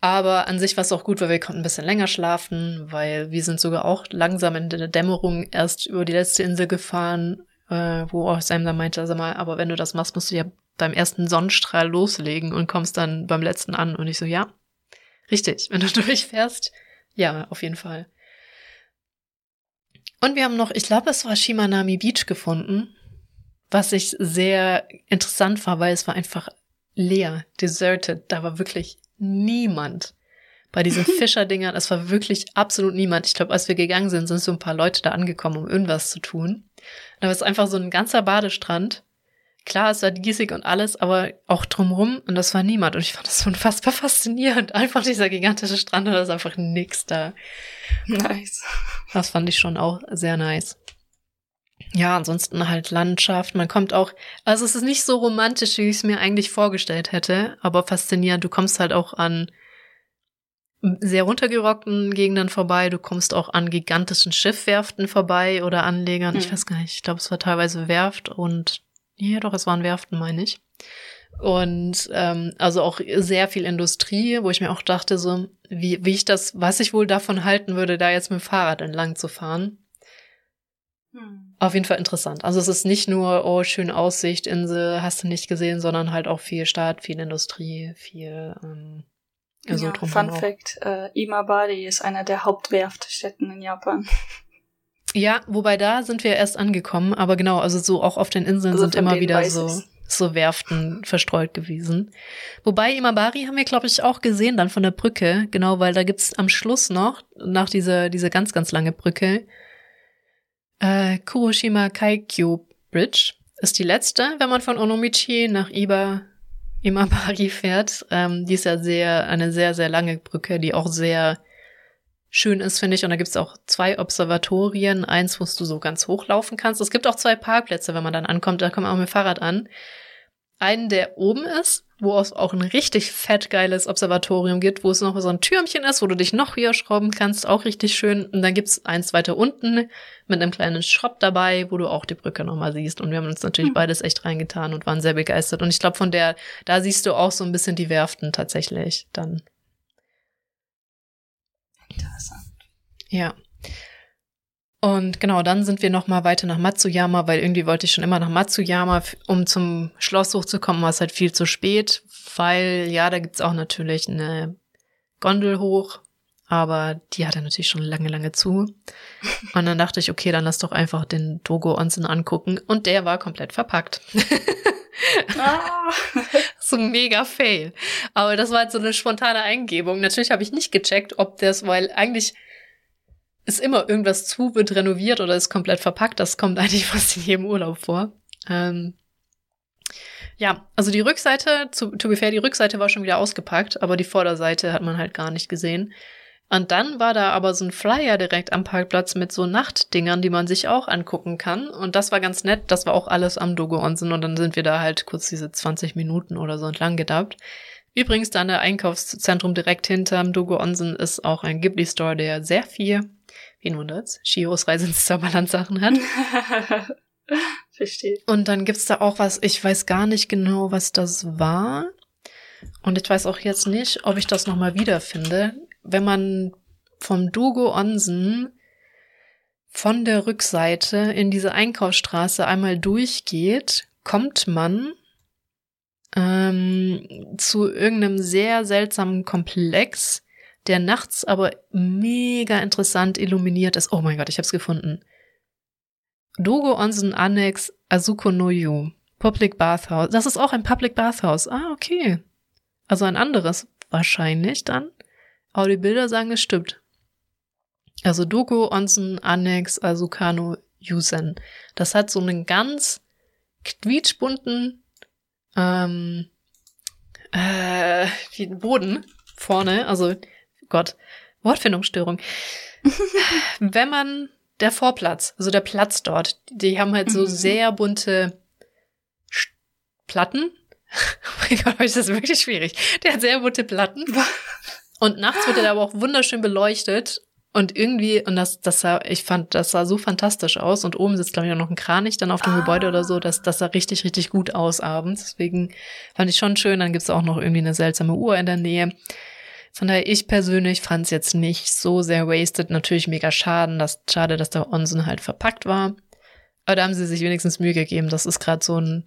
Aber an sich war es auch gut, weil wir konnten ein bisschen länger schlafen, weil wir sind sogar auch langsam in der Dämmerung erst über die letzte Insel gefahren, äh, wo auch Sam dann meinte, sag mal, aber wenn du das machst, musst du ja beim ersten Sonnenstrahl loslegen und kommst dann beim letzten an. Und ich so, ja, richtig, wenn du durchfährst, ja, auf jeden Fall. Und wir haben noch, ich glaube, es war Shimanami Beach gefunden, was ich sehr interessant war, weil es war einfach leer, deserted. Da war wirklich niemand bei diesen Fischerdingern. Es war wirklich absolut niemand. Ich glaube, als wir gegangen sind, sind so ein paar Leute da angekommen, um irgendwas zu tun. Da war es einfach so ein ganzer Badestrand, klar, es war diesig und alles, aber auch drumrum und das war niemand. Und ich fand das unfassbar faszinierend. Einfach dieser gigantische Strand und da ist einfach nix da. Nice. Das fand ich schon auch sehr nice. Ja, ansonsten halt Landschaft. Man kommt auch, also es ist nicht so romantisch, wie ich es mir eigentlich vorgestellt hätte, aber faszinierend. Du kommst halt auch an sehr runtergerockten Gegenden vorbei. Du kommst auch an gigantischen Schiffwerften vorbei oder Anlegern. Hm. Ich weiß gar nicht. Ich glaube, es war teilweise Werft und ja, doch, es waren Werften, meine ich. Und ähm, also auch sehr viel Industrie, wo ich mir auch dachte, so, wie, wie ich das, was ich wohl davon halten würde, da jetzt mit dem Fahrrad entlang zu fahren. Hm. Auf jeden Fall interessant. Also es ist nicht nur, oh, schöne Aussicht, Insel, hast du nicht gesehen, sondern halt auch viel Stadt, viel Industrie, viel ähm, also ja, Fun auch. Fact, äh, Imabari ist einer der Hauptwerftstätten in Japan. Ja, wobei da sind wir erst angekommen, aber genau, also so auch auf den Inseln also sind immer wieder so, so Werften verstreut gewesen. Wobei Imabari haben wir, glaube ich, auch gesehen dann von der Brücke, genau, weil da gibt's am Schluss noch, nach dieser, dieser ganz, ganz lange Brücke, äh, Kuroshima Kaikyu Bridge ist die letzte, wenn man von Onomichi nach Iba, Imabari fährt. Ähm, die ist ja sehr, eine sehr, sehr lange Brücke, die auch sehr schön ist, finde ich. Und da gibt's auch zwei Observatorien. Eins, wo du so ganz hochlaufen kannst. Es gibt auch zwei Parkplätze, wenn man dann ankommt. Da kommt man auch mit dem Fahrrad an einen, der oben ist, wo es auch ein richtig fett geiles Observatorium gibt, wo es noch so ein Türmchen ist, wo du dich noch höher schrauben kannst, auch richtig schön. Und dann gibt's eins weiter unten mit einem kleinen Shop dabei, wo du auch die Brücke nochmal siehst. Und wir haben uns natürlich mhm. beides echt reingetan und waren sehr begeistert. Und ich glaube, von der, da siehst du auch so ein bisschen die Werften tatsächlich dann. Interessant. Ja. Und genau, dann sind wir noch mal weiter nach Matsuyama, weil irgendwie wollte ich schon immer nach Matsuyama, um zum Schloss hochzukommen, war es halt viel zu spät, weil ja, da gibt's auch natürlich eine Gondel hoch, aber die hatte natürlich schon lange, lange zu. Und dann dachte ich, okay, dann lass doch einfach den Togo Onsen angucken und der war komplett verpackt. ah. so mega fail. Aber das war halt so eine spontane Eingebung. Natürlich habe ich nicht gecheckt, ob das, weil eigentlich ist immer irgendwas zu, wird renoviert oder ist komplett verpackt. Das kommt eigentlich fast in jedem Urlaub vor. Ähm, ja, also die Rückseite, zu, to be fair, die Rückseite war schon wieder ausgepackt, aber die Vorderseite hat man halt gar nicht gesehen. Und dann war da aber so ein Flyer direkt am Parkplatz mit so Nachtdingern, die man sich auch angucken kann. Und das war ganz nett. Das war auch alles am Dogo Onsen. Und dann sind wir da halt kurz diese 20 Minuten oder so entlang gedappt. Übrigens, da der Einkaufszentrum direkt hinterm Dogo Onsen ist auch ein Ghibli-Store, der sehr viel Wen wundert's? Shiros Reise ins Zauberland Sachen hat. Verstehe. Und dann gibt's da auch was, ich weiß gar nicht genau, was das war. Und ich weiß auch jetzt nicht, ob ich das nochmal wiederfinde. Wenn man vom Dogo Onsen von der Rückseite in diese Einkaufsstraße einmal durchgeht, kommt man ähm, zu irgendeinem sehr seltsamen Komplex, der nachts aber mega interessant illuminiert ist. Oh mein Gott, ich hab's gefunden. Dogo Onsen Annex Azuko no Yu. Public Bathhouse. Das ist auch ein Public Bathhouse. Ah, okay. Also ein anderes wahrscheinlich dann. Aber die Bilder sagen, es stimmt. Also Dogo Onsen Annex Azukano Yusen. Das hat so einen ganz quietschbunten ähm, äh, Boden vorne. Also Gott, Wortfindungsstörung. Wenn man der Vorplatz, also der Platz dort, die haben halt so mhm. sehr bunte Platten. Oh mein Gott, das ist wirklich schwierig. Der hat sehr bunte Platten. Und nachts wird er aber auch wunderschön beleuchtet. Und irgendwie, und das, das sah, ich fand, das sah so fantastisch aus. Und oben sitzt, glaube ich, auch noch ein Kranich dann auf dem ah. Gebäude oder so. Das, das sah richtig, richtig gut aus abends. Deswegen fand ich schon schön. Dann gibt's auch noch irgendwie eine seltsame Uhr in der Nähe. Von daher, ich persönlich fand es jetzt nicht so sehr wasted. Natürlich mega schaden, dass, schade, dass der Onsen halt verpackt war. Aber da haben sie sich wenigstens Mühe gegeben. Das ist gerade so ein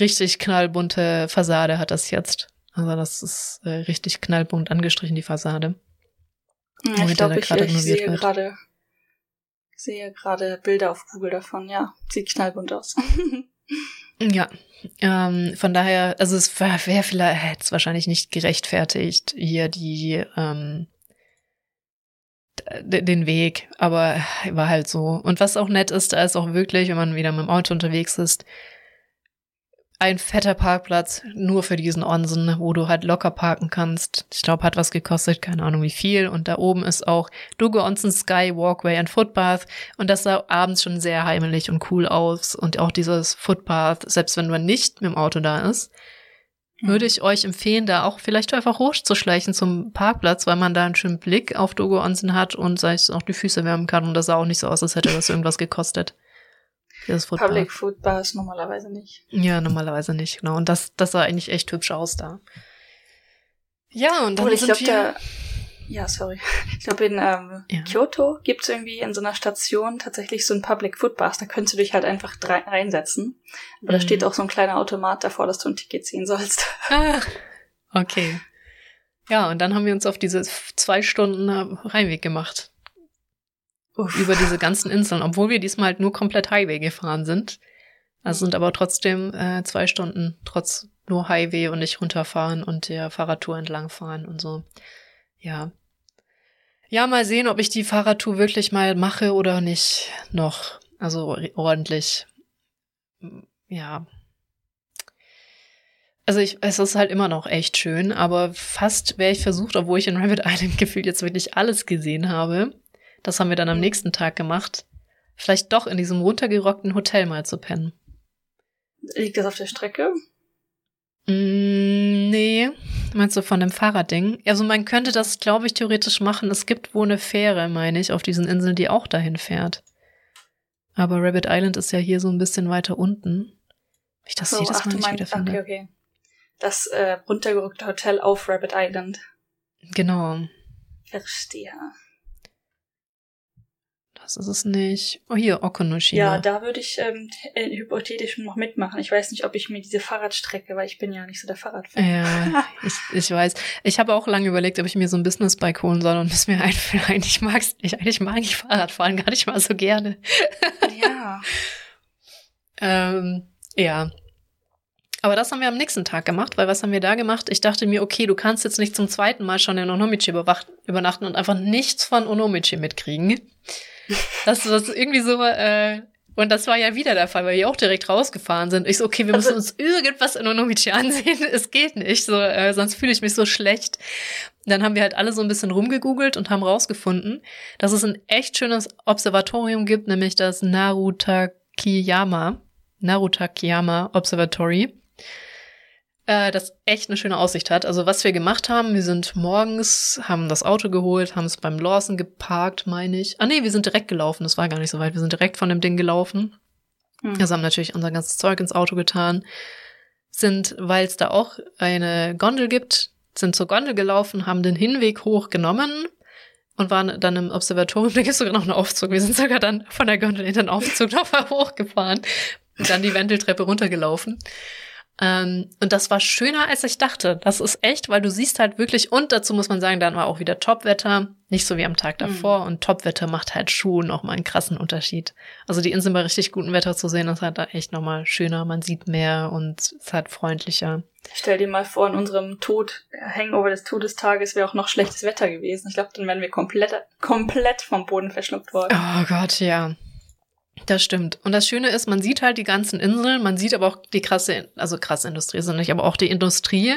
richtig knallbunte Fassade hat das jetzt. Also das ist äh, richtig knallbunt angestrichen, die Fassade. Ja, ich glaube, ich, ich sehe gerade sehe gerade Bilder auf Google davon. Ja, sieht knallbunt aus. Ja, ähm, von daher, also es wäre vielleicht, hätte es wahrscheinlich nicht gerechtfertigt, hier die, ähm, den Weg, aber war halt so. Und was auch nett ist, da ist auch wirklich, wenn man wieder mit dem Auto unterwegs ist, ein fetter Parkplatz nur für diesen Onsen, wo du halt locker parken kannst. Ich glaube, hat was gekostet, keine Ahnung wie viel. Und da oben ist auch Dugo Onsen Sky Walkway and Footpath. Und das sah abends schon sehr heimelig und cool aus. Und auch dieses Footpath, selbst wenn man nicht mit dem Auto da ist, mhm. würde ich euch empfehlen, da auch vielleicht einfach hochzuschleichen zum Parkplatz, weil man da einen schönen Blick auf Dogo Onsen hat und sei es auch die Füße wärmen kann. Und das sah auch nicht so aus, als hätte das irgendwas gekostet. Das Food Public Food Bars normalerweise nicht. Ja, normalerweise nicht, genau. Und das, das sah eigentlich echt hübsch aus da. Ja, und dann oh, ich sind wir... Da, ja, sorry. Ich glaube, in ähm, ja. Kyoto gibt's irgendwie in so einer Station tatsächlich so ein Public Food Bars. Da könntest du dich halt einfach reinsetzen. Aber mhm. da steht auch so ein kleiner Automat davor, dass du ein Ticket ziehen sollst. Ah, okay. Ja, und dann haben wir uns auf diese zwei Stunden Heimweg gemacht. Uff. über diese ganzen Inseln, obwohl wir diesmal halt nur komplett Highway gefahren sind. Also sind aber trotzdem äh, zwei Stunden trotz nur Highway und nicht runterfahren und der Fahrradtour entlangfahren und so. Ja. Ja, mal sehen, ob ich die Fahrradtour wirklich mal mache oder nicht noch. Also ordentlich. Ja. Also ich, es ist halt immer noch echt schön, aber fast wäre ich versucht, obwohl ich in Rabbit Island gefühlt jetzt wirklich alles gesehen habe, das haben wir dann am nächsten Tag gemacht. Vielleicht doch in diesem runtergerockten Hotel mal zu pennen. Liegt das auf der Strecke? Mm, nee. Meinst du von dem Fahrradding? Also man könnte das, glaube ich, theoretisch machen. Es gibt wohl eine Fähre, meine ich, auf diesen Inseln, die auch dahin fährt. Aber Rabbit Island ist ja hier so ein bisschen weiter unten. Ich das so, jedes Mal nicht wieder finde. Okay, okay. Das äh, runtergerückte Hotel auf Rabbit Island. Genau. Verstehe. Das ist es nicht. Oh, hier, Okonoshima. Ja, da würde ich ähm, äh, hypothetisch noch mitmachen. Ich weiß nicht, ob ich mir diese Fahrradstrecke, weil ich bin ja nicht so der Fahrradfan. Ja, ich, ich weiß. Ich habe auch lange überlegt, ob ich mir so ein Businessbike holen soll und es mir einfällt, eigentlich mag's, ich, eigentlich mag ich Fahrradfahren gar nicht mal so gerne. Ja. ähm, ja. Aber das haben wir am nächsten Tag gemacht, weil was haben wir da gemacht? Ich dachte mir, okay, du kannst jetzt nicht zum zweiten Mal schon in Onomichi übernachten und einfach nichts von Onomichi mitkriegen. Das war irgendwie so, äh, und das war ja wieder der Fall, weil wir auch direkt rausgefahren sind. Ich so, okay, wir müssen also, uns irgendwas in Onomichi ansehen. Es geht nicht, so, äh, sonst fühle ich mich so schlecht. Dann haben wir halt alle so ein bisschen rumgegoogelt und haben rausgefunden, dass es ein echt schönes Observatorium gibt, nämlich das Narutakiyama, Narutakiyama Observatory äh, das echt eine schöne Aussicht hat. Also was wir gemacht haben, wir sind morgens, haben das Auto geholt, haben es beim Lawson geparkt, meine ich. Ah nee, wir sind direkt gelaufen, das war gar nicht so weit. Wir sind direkt von dem Ding gelaufen. Mhm. Also haben natürlich unser ganzes Zeug ins Auto getan. Sind, weil es da auch eine Gondel gibt, sind zur Gondel gelaufen, haben den Hinweg hochgenommen und waren dann im Observatorium. Da gibt es sogar noch einen Aufzug. Wir sind sogar dann von der Gondel in den Aufzug nochmal hochgefahren und dann die Wendeltreppe runtergelaufen. Ähm, und das war schöner, als ich dachte. Das ist echt, weil du siehst halt wirklich, und dazu muss man sagen, dann war auch wieder Topwetter, nicht so wie am Tag davor. Mhm. Und Topwetter macht halt schon nochmal einen krassen Unterschied. Also die Insel bei richtig gutem Wetter zu sehen, ist halt da echt nochmal schöner. Man sieht mehr und ist halt freundlicher. Stell dir mal vor, in unserem Tod, Hangover des Todestages wäre auch noch schlechtes Wetter gewesen. Ich glaube, dann wären wir komplett, komplett vom Boden verschluckt worden. Oh Gott, ja. Das stimmt. Und das Schöne ist, man sieht halt die ganzen Inseln, man sieht aber auch die krasse, also krasse Industrie sind nicht, aber auch die Industrie.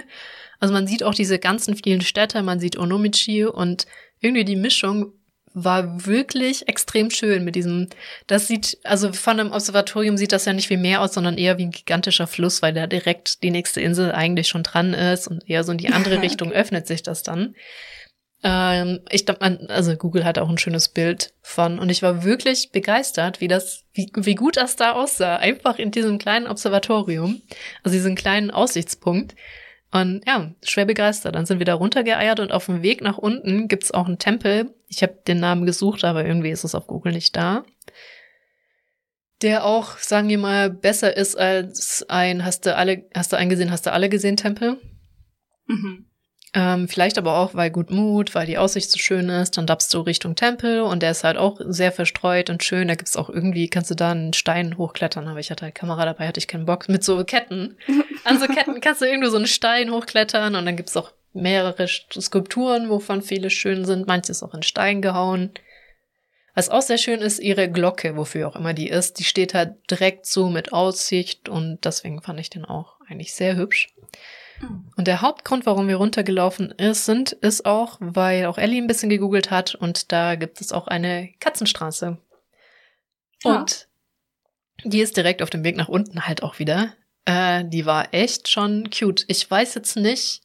Also man sieht auch diese ganzen vielen Städte, man sieht Onomichi und irgendwie die Mischung war wirklich extrem schön mit diesem, das sieht, also von einem Observatorium sieht das ja nicht wie Meer aus, sondern eher wie ein gigantischer Fluss, weil da direkt die nächste Insel eigentlich schon dran ist und eher so in die andere Richtung öffnet sich das dann. Ähm, ich glaube, also Google hat auch ein schönes Bild von und ich war wirklich begeistert, wie das, wie, wie gut das da aussah. Einfach in diesem kleinen Observatorium, also diesen kleinen Aussichtspunkt. Und ja, schwer begeistert. Dann sind wir da runtergeeiert und auf dem Weg nach unten gibt's auch einen Tempel. Ich habe den Namen gesucht, aber irgendwie ist es auf Google nicht da. Der auch, sagen wir mal, besser ist als ein, hast du alle, hast du eingesehen, hast du alle gesehen Tempel? Mhm. Ähm, vielleicht aber auch, weil gut Mut, weil die Aussicht so schön ist, dann dappst du Richtung Tempel und der ist halt auch sehr verstreut und schön. Da gibt's auch irgendwie, kannst du da einen Stein hochklettern, aber ich hatte halt Kamera dabei, hatte ich keinen Bock. Mit so Ketten. An so Ketten kannst du irgendwo so einen Stein hochklettern und dann gibt's auch mehrere Skulpturen, wovon viele schön sind. Manches auch in Stein gehauen. Was auch sehr schön ist, ihre Glocke, wofür auch immer die ist, die steht halt direkt so mit Aussicht und deswegen fand ich den auch eigentlich sehr hübsch. Und der Hauptgrund, warum wir runtergelaufen ist, sind, ist auch, weil auch Ellie ein bisschen gegoogelt hat und da gibt es auch eine Katzenstraße. Ja. Und die ist direkt auf dem Weg nach unten halt auch wieder. Äh, die war echt schon cute. Ich weiß jetzt nicht,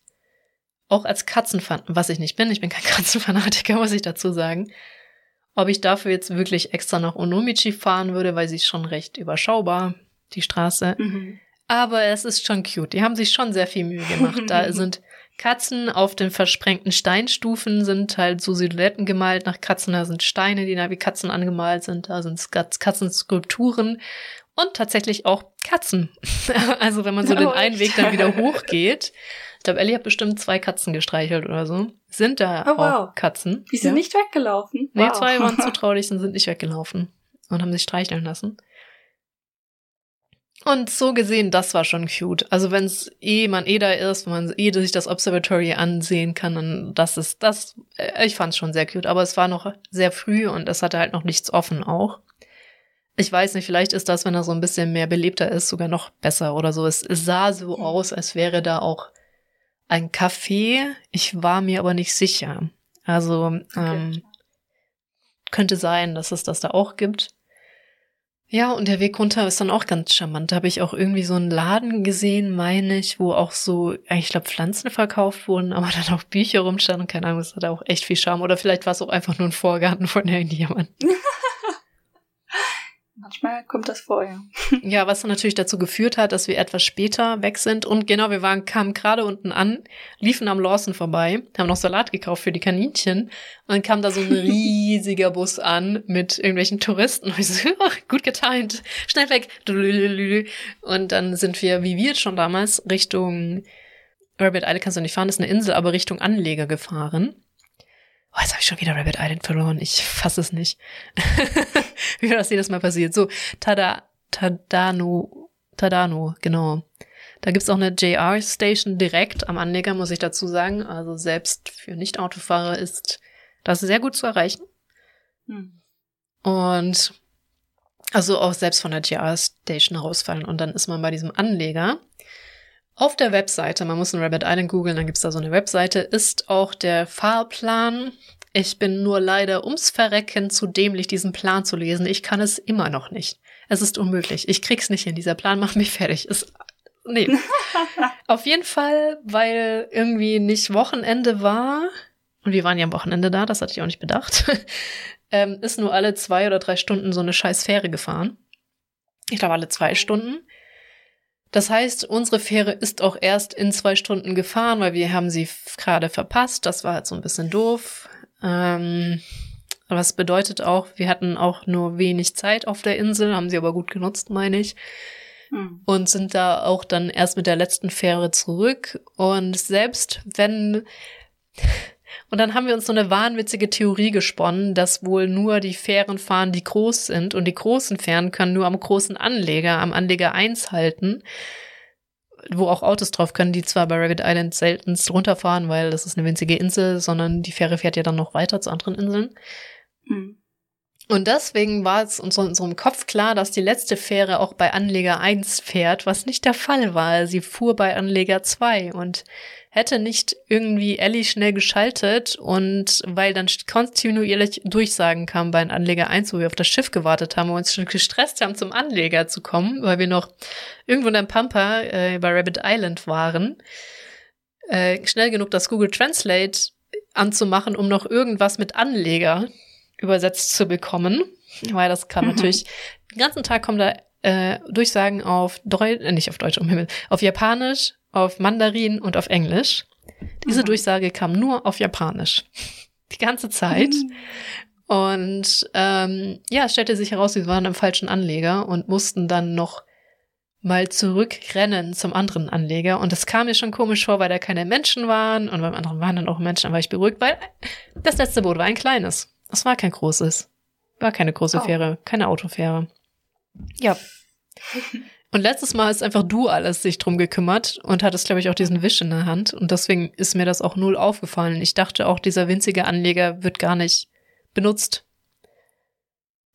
auch als Katzenfan, was ich nicht bin, ich bin kein Katzenfanatiker, muss ich dazu sagen, ob ich dafür jetzt wirklich extra nach Onomichi fahren würde, weil sie ist schon recht überschaubar, die Straße. Mhm. Aber es ist schon cute. Die haben sich schon sehr viel Mühe gemacht. Da sind Katzen auf den versprengten Steinstufen, sind halt so Silhouetten gemalt nach Katzen. Da sind Steine, die da wie Katzen angemalt sind. Da sind Katzenskulpturen und tatsächlich auch Katzen. also wenn man so oh, den einen Weg dann wieder hochgeht, ich glaube, Ellie hat bestimmt zwei Katzen gestreichelt oder so. Sind da oh, wow. auch Katzen. Die sind ja. nicht weggelaufen. Nee, wow. zwei waren zutraulich und sind nicht weggelaufen und haben sich streicheln lassen. Und so gesehen, das war schon cute. Also wenn es eh man eh da ist, wenn man eh sich das Observatory ansehen kann, dann das ist das. Äh, ich fand es schon sehr cute, aber es war noch sehr früh und es hatte halt noch nichts offen auch. Ich weiß nicht, vielleicht ist das, wenn er so ein bisschen mehr belebter ist, sogar noch besser oder so. Es, es sah so aus, als wäre da auch ein Café. Ich war mir aber nicht sicher. Also okay. ähm, könnte sein, dass es das da auch gibt. Ja, und der Weg runter ist dann auch ganz charmant. Da habe ich auch irgendwie so einen Laden gesehen, meine ich, wo auch so, ich glaube, Pflanzen verkauft wurden, aber dann auch Bücher rumstanden. Keine Ahnung, es hat auch echt viel Charme. Oder vielleicht war es auch einfach nur ein Vorgarten von irgendjemandem. Manchmal kommt das vor, ja. Ja, was dann natürlich dazu geführt hat, dass wir etwas später weg sind. Und genau, wir waren, kamen gerade unten an, liefen am Lawson vorbei, haben noch Salat gekauft für die Kaninchen. Und dann kam da so ein riesiger Bus an mit irgendwelchen Touristen. Und ich so, gut getimt, schnell weg. Und dann sind wir, wie wir schon damals, Richtung Rabbit Island kannst du nicht fahren, ist eine Insel, aber Richtung Anleger gefahren. Oh, jetzt habe ich schon wieder Rabbit Island verloren. Ich fasse es nicht. Wie das jedes Mal passiert. So, Tada, Tadano, Tadano, genau. Da gibt's auch eine JR-Station direkt am Anleger, muss ich dazu sagen. Also selbst für Nicht-Autofahrer ist das sehr gut zu erreichen. Hm. Und also auch selbst von der JR-Station rausfallen. Und dann ist man bei diesem Anleger. Auf der Webseite, man muss einen Rabbit Island googeln, dann gibt's da so eine Webseite, ist auch der Fahrplan. Ich bin nur leider ums Verrecken zu dämlich, diesen Plan zu lesen. Ich kann es immer noch nicht. Es ist unmöglich. Ich krieg's nicht hin. Dieser Plan macht mich fertig. Ist, nee. Auf jeden Fall, weil irgendwie nicht Wochenende war, und wir waren ja am Wochenende da, das hatte ich auch nicht bedacht, ähm, ist nur alle zwei oder drei Stunden so eine scheiß Fähre gefahren. Ich glaube, alle zwei Stunden. Das heißt, unsere Fähre ist auch erst in zwei Stunden gefahren, weil wir haben sie gerade verpasst. Das war halt so ein bisschen doof. Ähm, was bedeutet auch, wir hatten auch nur wenig Zeit auf der Insel, haben sie aber gut genutzt, meine ich. Hm. Und sind da auch dann erst mit der letzten Fähre zurück. Und selbst wenn und dann haben wir uns so eine wahnwitzige Theorie gesponnen, dass wohl nur die Fähren fahren, die groß sind und die großen Fähren können nur am großen Anleger, am Anleger 1 halten, wo auch Autos drauf können, die zwar bei Rabbit Island selten runterfahren, weil das ist eine winzige Insel, sondern die Fähre fährt ja dann noch weiter zu anderen Inseln. Mhm. Und deswegen war es uns in unserem Kopf klar, dass die letzte Fähre auch bei Anleger 1 fährt, was nicht der Fall war. Sie fuhr bei Anleger 2 und hätte nicht irgendwie Ellie schnell geschaltet und weil dann kontinuierlich Durchsagen kamen bei Anleger 1, wo wir auf das Schiff gewartet haben und uns schon gestresst haben, zum Anleger zu kommen, weil wir noch irgendwo in der Pampa äh, bei Rabbit Island waren, äh, schnell genug das Google Translate anzumachen, um noch irgendwas mit Anleger übersetzt zu bekommen, weil das kann mhm. natürlich, den ganzen Tag kommen da äh, Durchsagen auf Deutsch, äh, nicht auf Deutsch, um Himmel, auf Japanisch, auf Mandarin und auf Englisch. Diese mhm. Durchsage kam nur auf Japanisch. Die ganze Zeit. Mhm. Und ähm, ja, es stellte sich heraus, sie waren im falschen Anleger und mussten dann noch mal zurückrennen zum anderen Anleger. Und das kam mir schon komisch vor, weil da keine Menschen waren und beim anderen waren dann auch Menschen, dann war ich beruhigt, weil das letzte Boot war ein kleines. Es war kein großes. War keine große oh. Fähre, keine Autofähre. Ja. Und letztes Mal ist einfach du alles sich drum gekümmert und hattest, glaube ich, auch diesen Wisch in der Hand. Und deswegen ist mir das auch null aufgefallen. Ich dachte auch, dieser winzige Anleger wird gar nicht benutzt.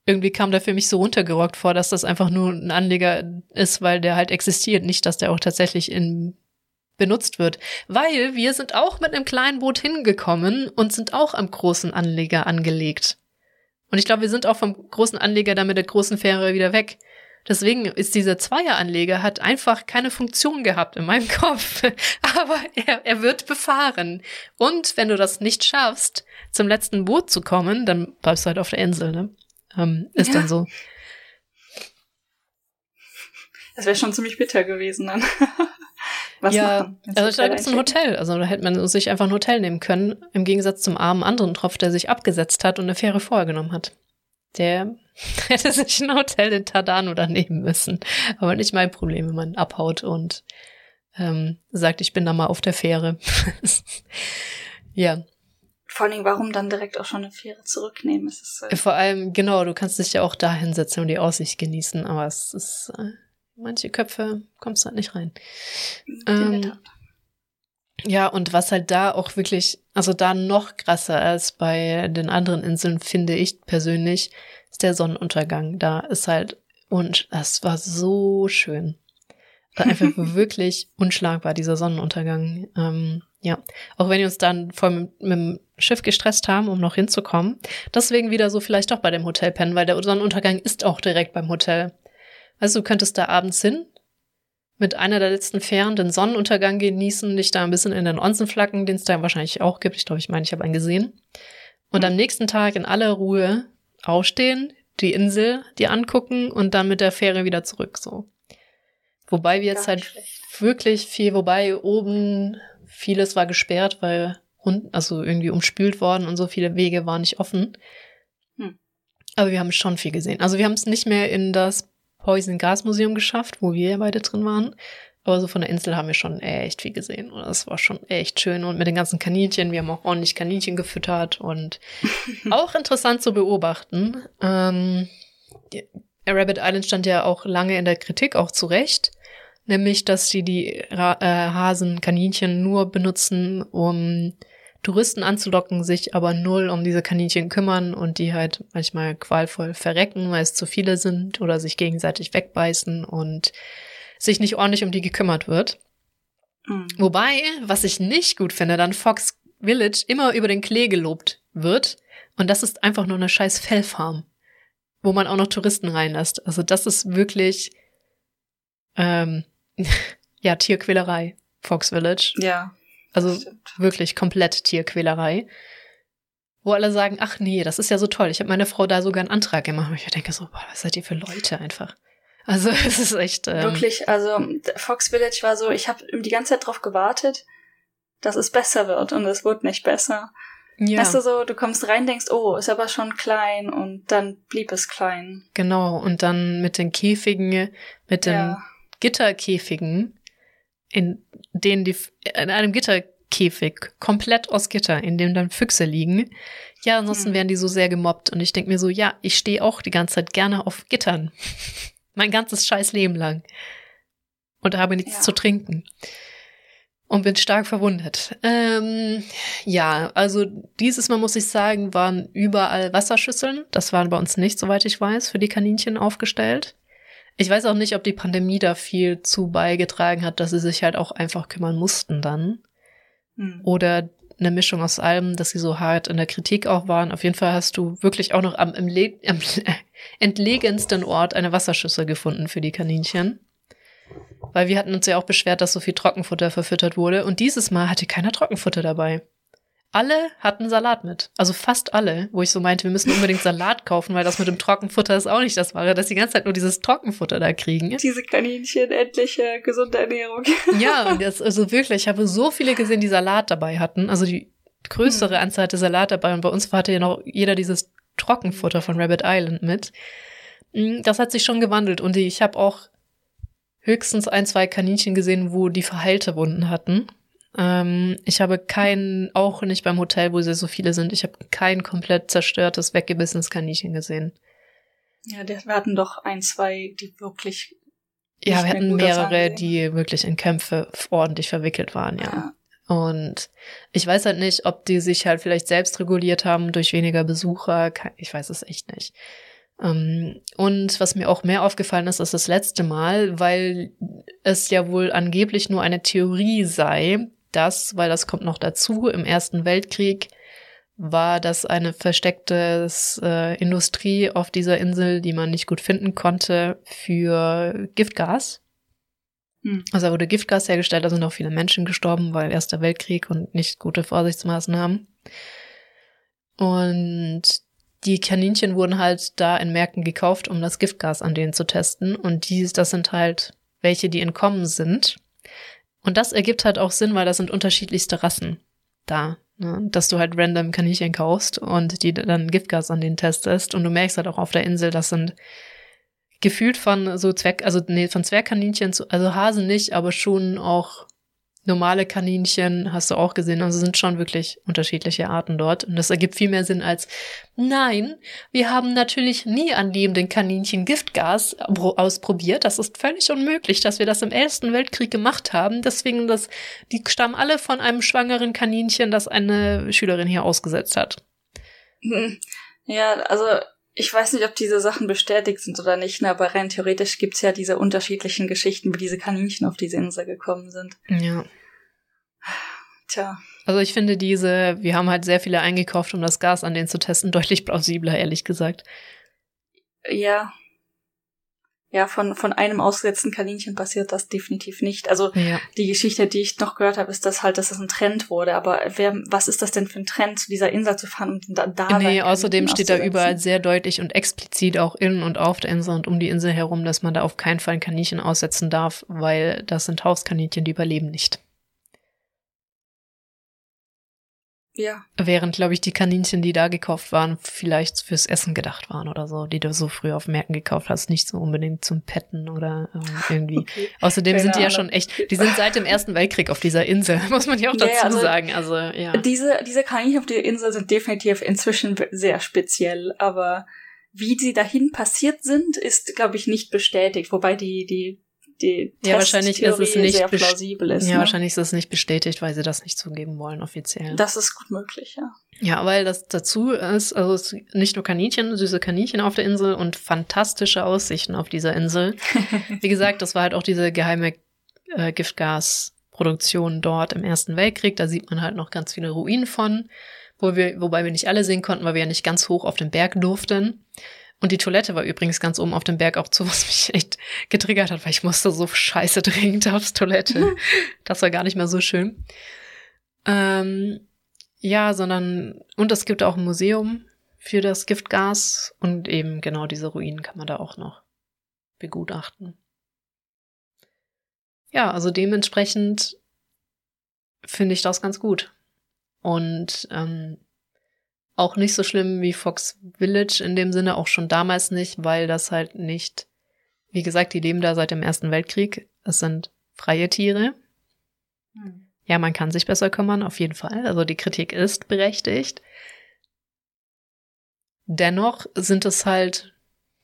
Irgendwie kam der für mich so runtergerockt vor, dass das einfach nur ein Anleger ist, weil der halt existiert, nicht, dass der auch tatsächlich in benutzt wird. Weil wir sind auch mit einem kleinen Boot hingekommen und sind auch am großen Anleger angelegt. Und ich glaube, wir sind auch vom großen Anleger dann mit der großen Fähre wieder weg. Deswegen ist dieser Zweieranleger hat einfach keine Funktion gehabt in meinem Kopf. Aber er, er wird befahren. Und wenn du das nicht schaffst, zum letzten Boot zu kommen, dann bleibst du halt auf der Insel, ne? Ähm, ist ja. dann so. Das wäre schon ziemlich bitter gewesen dann. Was ja, machen? also da gibt es ein Hotel. Also da hätte man sich einfach ein Hotel nehmen können, im Gegensatz zum armen anderen Tropf, der sich abgesetzt hat und eine Fähre vorher genommen hat. Der hätte sich ein Hotel in Tadano da nehmen müssen. Aber nicht mein Problem, wenn man abhaut und ähm, sagt, ich bin da mal auf der Fähre. ja. Vor allem, warum dann direkt auch schon eine Fähre zurücknehmen? Es ist, äh Vor allem, genau, du kannst dich ja auch da hinsetzen und die Aussicht genießen, aber es ist, äh, manche Köpfe kommst halt nicht rein. Ähm, ja, und was halt da auch wirklich, also da noch krasser als bei den anderen Inseln, finde ich persönlich, ist der Sonnenuntergang. Da ist halt, und das war so schön. Einfach wirklich unschlagbar, dieser Sonnenuntergang. Ähm, ja, auch wenn wir uns dann vor mit, mit dem Schiff gestresst haben, um noch hinzukommen. Deswegen wieder so vielleicht doch bei dem Hotel pennen, weil der Sonnenuntergang ist auch direkt beim Hotel. Also du könntest da abends hin, mit einer der letzten Fähren den Sonnenuntergang genießen, dich da ein bisschen in den Onsen flacken, den es da wahrscheinlich auch gibt. Ich glaube, ich meine, ich habe einen gesehen. Und am nächsten Tag in aller Ruhe aufstehen, die Insel dir angucken und dann mit der Fähre wieder zurück, so. Wobei wir jetzt halt schlecht. wirklich viel, wobei oben vieles war gesperrt, weil also irgendwie umspült worden und so viele Wege waren nicht offen. Hm. Aber wir haben schon viel gesehen. Also wir haben es nicht mehr in das Poison Gas Museum geschafft, wo wir beide drin waren. Aber so von der Insel haben wir schon echt viel gesehen. Und das war schon echt schön. Und mit den ganzen Kaninchen, wir haben auch ordentlich Kaninchen gefüttert und auch interessant zu beobachten. Ähm, Rabbit Island stand ja auch lange in der Kritik, auch zu Recht. Nämlich, dass die die Ra äh, Hasen, Kaninchen nur benutzen, um Touristen anzulocken, sich aber null um diese Kaninchen kümmern und die halt manchmal qualvoll verrecken, weil es zu viele sind oder sich gegenseitig wegbeißen und sich nicht ordentlich um die gekümmert wird. Mhm. Wobei, was ich nicht gut finde, dann Fox Village immer über den Klee gelobt wird und das ist einfach nur eine scheiß Fellfarm, wo man auch noch Touristen reinlässt. Also das ist wirklich ähm, ja Tierquälerei, Fox Village. Ja. Also wirklich komplett Tierquälerei. Wo alle sagen, ach nee, das ist ja so toll. Ich habe meine Frau da sogar einen Antrag gemacht. Und ich denke so, boah, was seid ihr für Leute einfach? Also es ist echt. Ähm, wirklich, also Fox Village war so, ich habe die ganze Zeit drauf gewartet, dass es besser wird und es wurde nicht besser. Ja. Weißt du so, du kommst rein, denkst, oh, ist aber schon klein und dann blieb es klein. Genau, und dann mit den Käfigen, mit den ja. Gitterkäfigen, in denen die, in einem Gitterkäfig, komplett aus Gitter, in dem dann Füchse liegen. Ja, ansonsten hm. werden die so sehr gemobbt. Und ich denke mir so, ja, ich stehe auch die ganze Zeit gerne auf Gittern. mein ganzes scheiß Leben lang. Und habe nichts ja. zu trinken. Und bin stark verwundet. Ähm, ja, also dieses Mal muss ich sagen, waren überall Wasserschüsseln. Das waren bei uns nicht, soweit ich weiß, für die Kaninchen aufgestellt. Ich weiß auch nicht, ob die Pandemie da viel zu beigetragen hat, dass sie sich halt auch einfach kümmern mussten dann. Hm. Oder eine Mischung aus allem, dass sie so hart in der Kritik auch waren. Auf jeden Fall hast du wirklich auch noch am, am entlegensten Ort eine Wasserschüssel gefunden für die Kaninchen. Weil wir hatten uns ja auch beschwert, dass so viel Trockenfutter verfüttert wurde. Und dieses Mal hatte keiner Trockenfutter dabei alle hatten Salat mit. Also fast alle, wo ich so meinte, wir müssen unbedingt Salat kaufen, weil das mit dem Trockenfutter ist auch nicht das Wahre, dass die ganze Zeit nur dieses Trockenfutter da kriegen. Diese Kaninchen, endliche gesunde Ernährung. Ja, das, also wirklich, ich habe so viele gesehen, die Salat dabei hatten. Also die größere hm. Anzahl hatte Salat dabei und bei uns hatte ja noch jeder dieses Trockenfutter von Rabbit Island mit. Hm, das hat sich schon gewandelt und ich habe auch höchstens ein, zwei Kaninchen gesehen, wo die verheilte Wunden hatten. Ähm, ich habe kein, auch nicht beim Hotel, wo sie so viele sind, ich habe kein komplett zerstörtes, weggebissenes Kaninchen gesehen. Ja, wir hatten doch ein, zwei, die wirklich Ja, wir hatten mehrere, die wirklich in Kämpfe ordentlich verwickelt waren, ja. ja. Und ich weiß halt nicht, ob die sich halt vielleicht selbst reguliert haben durch weniger Besucher. Ich weiß es echt nicht. Ähm, und was mir auch mehr aufgefallen ist, ist das letzte Mal, weil es ja wohl angeblich nur eine Theorie sei, dass, weil das kommt noch dazu, im Ersten Weltkrieg war das eine versteckte äh, Industrie auf dieser Insel, die man nicht gut finden konnte, für Giftgas. Hm. Also da wurde Giftgas hergestellt, da sind auch viele Menschen gestorben, weil Erster Weltkrieg und nicht gute Vorsichtsmaßnahmen. Und die Kaninchen wurden halt da in Märkten gekauft, um das Giftgas an denen zu testen. Und die, das sind halt welche, die entkommen sind. Und das ergibt halt auch Sinn, weil das sind unterschiedlichste Rassen da. Ne? Dass du halt random Kaninchen kaufst und die dann Giftgas an denen testest. Und du merkst halt auch auf der Insel, das sind gefühlt von so Zwerg, also nee, von Zwergkaninchen zu, also Hasen nicht, aber schon auch normale Kaninchen hast du auch gesehen. Also sind schon wirklich unterschiedliche Arten dort. Und das ergibt viel mehr Sinn als, nein, wir haben natürlich nie an lebenden Kaninchen Giftgas ausprobiert. Das ist völlig unmöglich, dass wir das im Ersten Weltkrieg gemacht haben. Deswegen, das, die stammen alle von einem schwangeren Kaninchen, das eine Schülerin hier ausgesetzt hat. Hm. Ja, also ich weiß nicht, ob diese Sachen bestätigt sind oder nicht, ne, aber rein theoretisch gibt's ja diese unterschiedlichen Geschichten, wie diese Kaninchen auf diese Insel gekommen sind. Ja. Tja. Also ich finde diese, wir haben halt sehr viele eingekauft, um das Gas an denen zu testen, deutlich plausibler, ehrlich gesagt. Ja, ja, von, von einem ausgesetzten Kaninchen passiert das definitiv nicht. Also ja. die Geschichte, die ich noch gehört habe, ist das halt, dass das ein Trend wurde. Aber wer, was ist das denn für ein Trend, zu dieser Insel zu fahren und da, da Nee, außerdem steht da überall sehr deutlich und explizit auch in und auf der Insel und um die Insel herum, dass man da auf keinen Fall ein Kaninchen aussetzen darf, weil das sind Hauskaninchen, die überleben nicht. Ja. Während, glaube ich, die Kaninchen, die da gekauft waren, vielleicht fürs Essen gedacht waren oder so, die du so früh auf Märkten gekauft hast, nicht so unbedingt zum Petten oder ähm, irgendwie. Okay. Außerdem Keine sind die ja schon echt, die sind seit dem Ersten Weltkrieg auf dieser Insel, muss man ja auch dazu ja, also sagen. Also, ja. Diese, diese Kaninchen auf der Insel sind definitiv inzwischen sehr speziell, aber wie sie dahin passiert sind, ist, glaube ich, nicht bestätigt. Wobei die, die die ja, wahrscheinlich ist es nicht sehr plausibel ist. Ja, ne? wahrscheinlich ist es nicht bestätigt, weil sie das nicht zugeben wollen offiziell. Das ist gut möglich, ja. Ja, weil das dazu ist, also es ist nicht nur Kaninchen, süße Kaninchen auf der Insel und fantastische Aussichten auf dieser Insel. Wie gesagt, das war halt auch diese geheime äh, Giftgasproduktion dort im Ersten Weltkrieg. Da sieht man halt noch ganz viele Ruinen von, wo wir, wobei wir nicht alle sehen konnten, weil wir ja nicht ganz hoch auf den Berg durften. Und die Toilette war übrigens ganz oben auf dem Berg auch zu, was mich echt getriggert hat, weil ich musste so scheiße dringend aufs Toilette. das war gar nicht mehr so schön. Ähm, ja, sondern, und es gibt auch ein Museum für das Giftgas und eben genau diese Ruinen kann man da auch noch begutachten. Ja, also dementsprechend finde ich das ganz gut. Und ähm, auch nicht so schlimm wie Fox Village in dem Sinne, auch schon damals nicht, weil das halt nicht, wie gesagt, die leben da seit dem Ersten Weltkrieg. Es sind freie Tiere. Hm. Ja, man kann sich besser kümmern, auf jeden Fall. Also die Kritik ist berechtigt. Dennoch sind es halt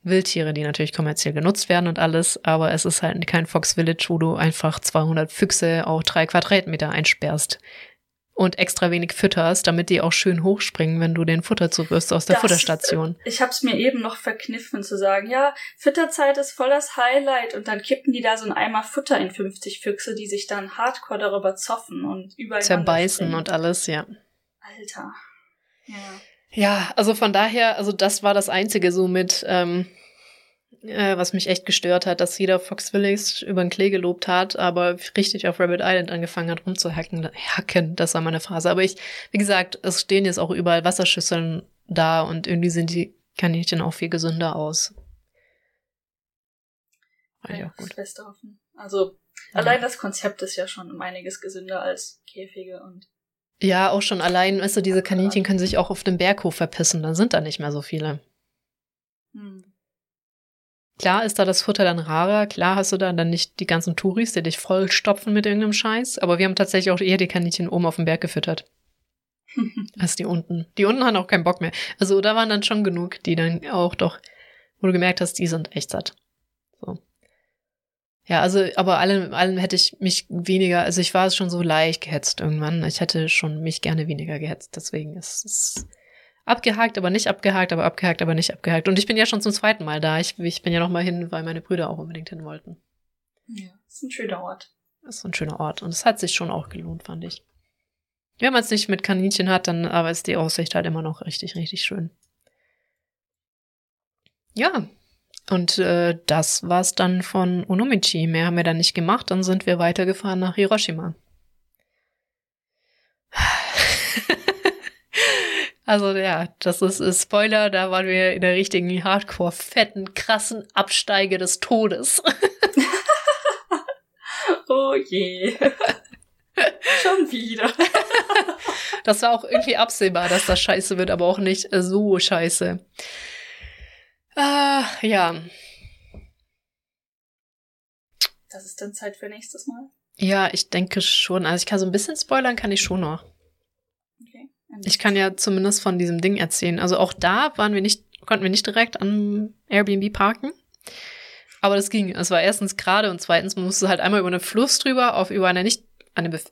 Wildtiere, die natürlich kommerziell genutzt werden und alles, aber es ist halt kein Fox Village, wo du einfach 200 Füchse auf drei Quadratmeter einsperrst und extra wenig fütterst, damit die auch schön hochspringen, wenn du den Futter zuwirfst aus der das, Futterstation. Ich hab's mir eben noch verkniffen zu sagen, ja, Fütterzeit ist voll das Highlight und dann kippen die da so ein Eimer Futter in 50 Füchse, die sich dann hardcore darüber zoffen und überall zerbeißen und alles, ja. Alter. Ja. Ja, also von daher, also das war das einzige so mit ähm, äh, was mich echt gestört hat, dass jeder Fox Willis über den Klee gelobt hat, aber richtig auf Rabbit Island angefangen hat rumzuhacken. Hacken, das war meine Phrase. Aber ich, wie gesagt, es stehen jetzt auch überall Wasserschüsseln da und irgendwie sind die Kaninchen auch viel gesünder aus. War ja, auch gut. Das Beste hoffen. Also, ja. allein das Konzept ist ja schon um einiges gesünder als Käfige und ja, auch schon allein, weißt du, diese Kaninchen können sich auch auf dem Berghof verpissen, dann sind da nicht mehr so viele. Hm. Klar ist da das Futter dann rarer, klar hast du da dann nicht die ganzen Touris, die dich vollstopfen mit irgendeinem Scheiß, aber wir haben tatsächlich auch eher die Kaninchen oben auf dem Berg gefüttert. als die unten. Die unten haben auch keinen Bock mehr. Also da waren dann schon genug, die dann auch doch, wo du gemerkt hast, die sind echt satt. So. Ja, also, aber allem, allem hätte ich mich weniger, also ich war schon so leicht gehetzt irgendwann. Ich hätte schon mich gerne weniger gehetzt. Deswegen ist es abgehakt, aber nicht abgehakt, aber abgehakt, aber nicht abgehakt. Und ich bin ja schon zum zweiten Mal da. Ich, ich bin ja noch mal hin, weil meine Brüder auch unbedingt hin wollten. Ja, ist ein schöner Ort. Das ist ein schöner Ort. Und es hat sich schon auch gelohnt, fand ich. Wenn man es nicht mit Kaninchen hat, dann aber ist die Aussicht halt immer noch richtig, richtig schön. Ja, und äh, das war's dann von Onomichi. Mehr haben wir dann nicht gemacht. Dann sind wir weitergefahren nach Hiroshima. Also ja, das ist, ist Spoiler. Da waren wir in der richtigen Hardcore, fetten, krassen Absteige des Todes. oh je. Schon wieder. das war auch irgendwie absehbar, dass das scheiße wird, aber auch nicht so scheiße. Ah, ja. Das ist dann Zeit für nächstes Mal. Ja, ich denke schon. Also ich kann so ein bisschen spoilern, kann ich schon noch. Ich kann ja zumindest von diesem Ding erzählen. Also auch da waren wir nicht, konnten wir nicht direkt am Airbnb parken. Aber das ging. Es war erstens gerade und zweitens, man musste halt einmal über einen Fluss drüber, auf über eine nicht, eine bef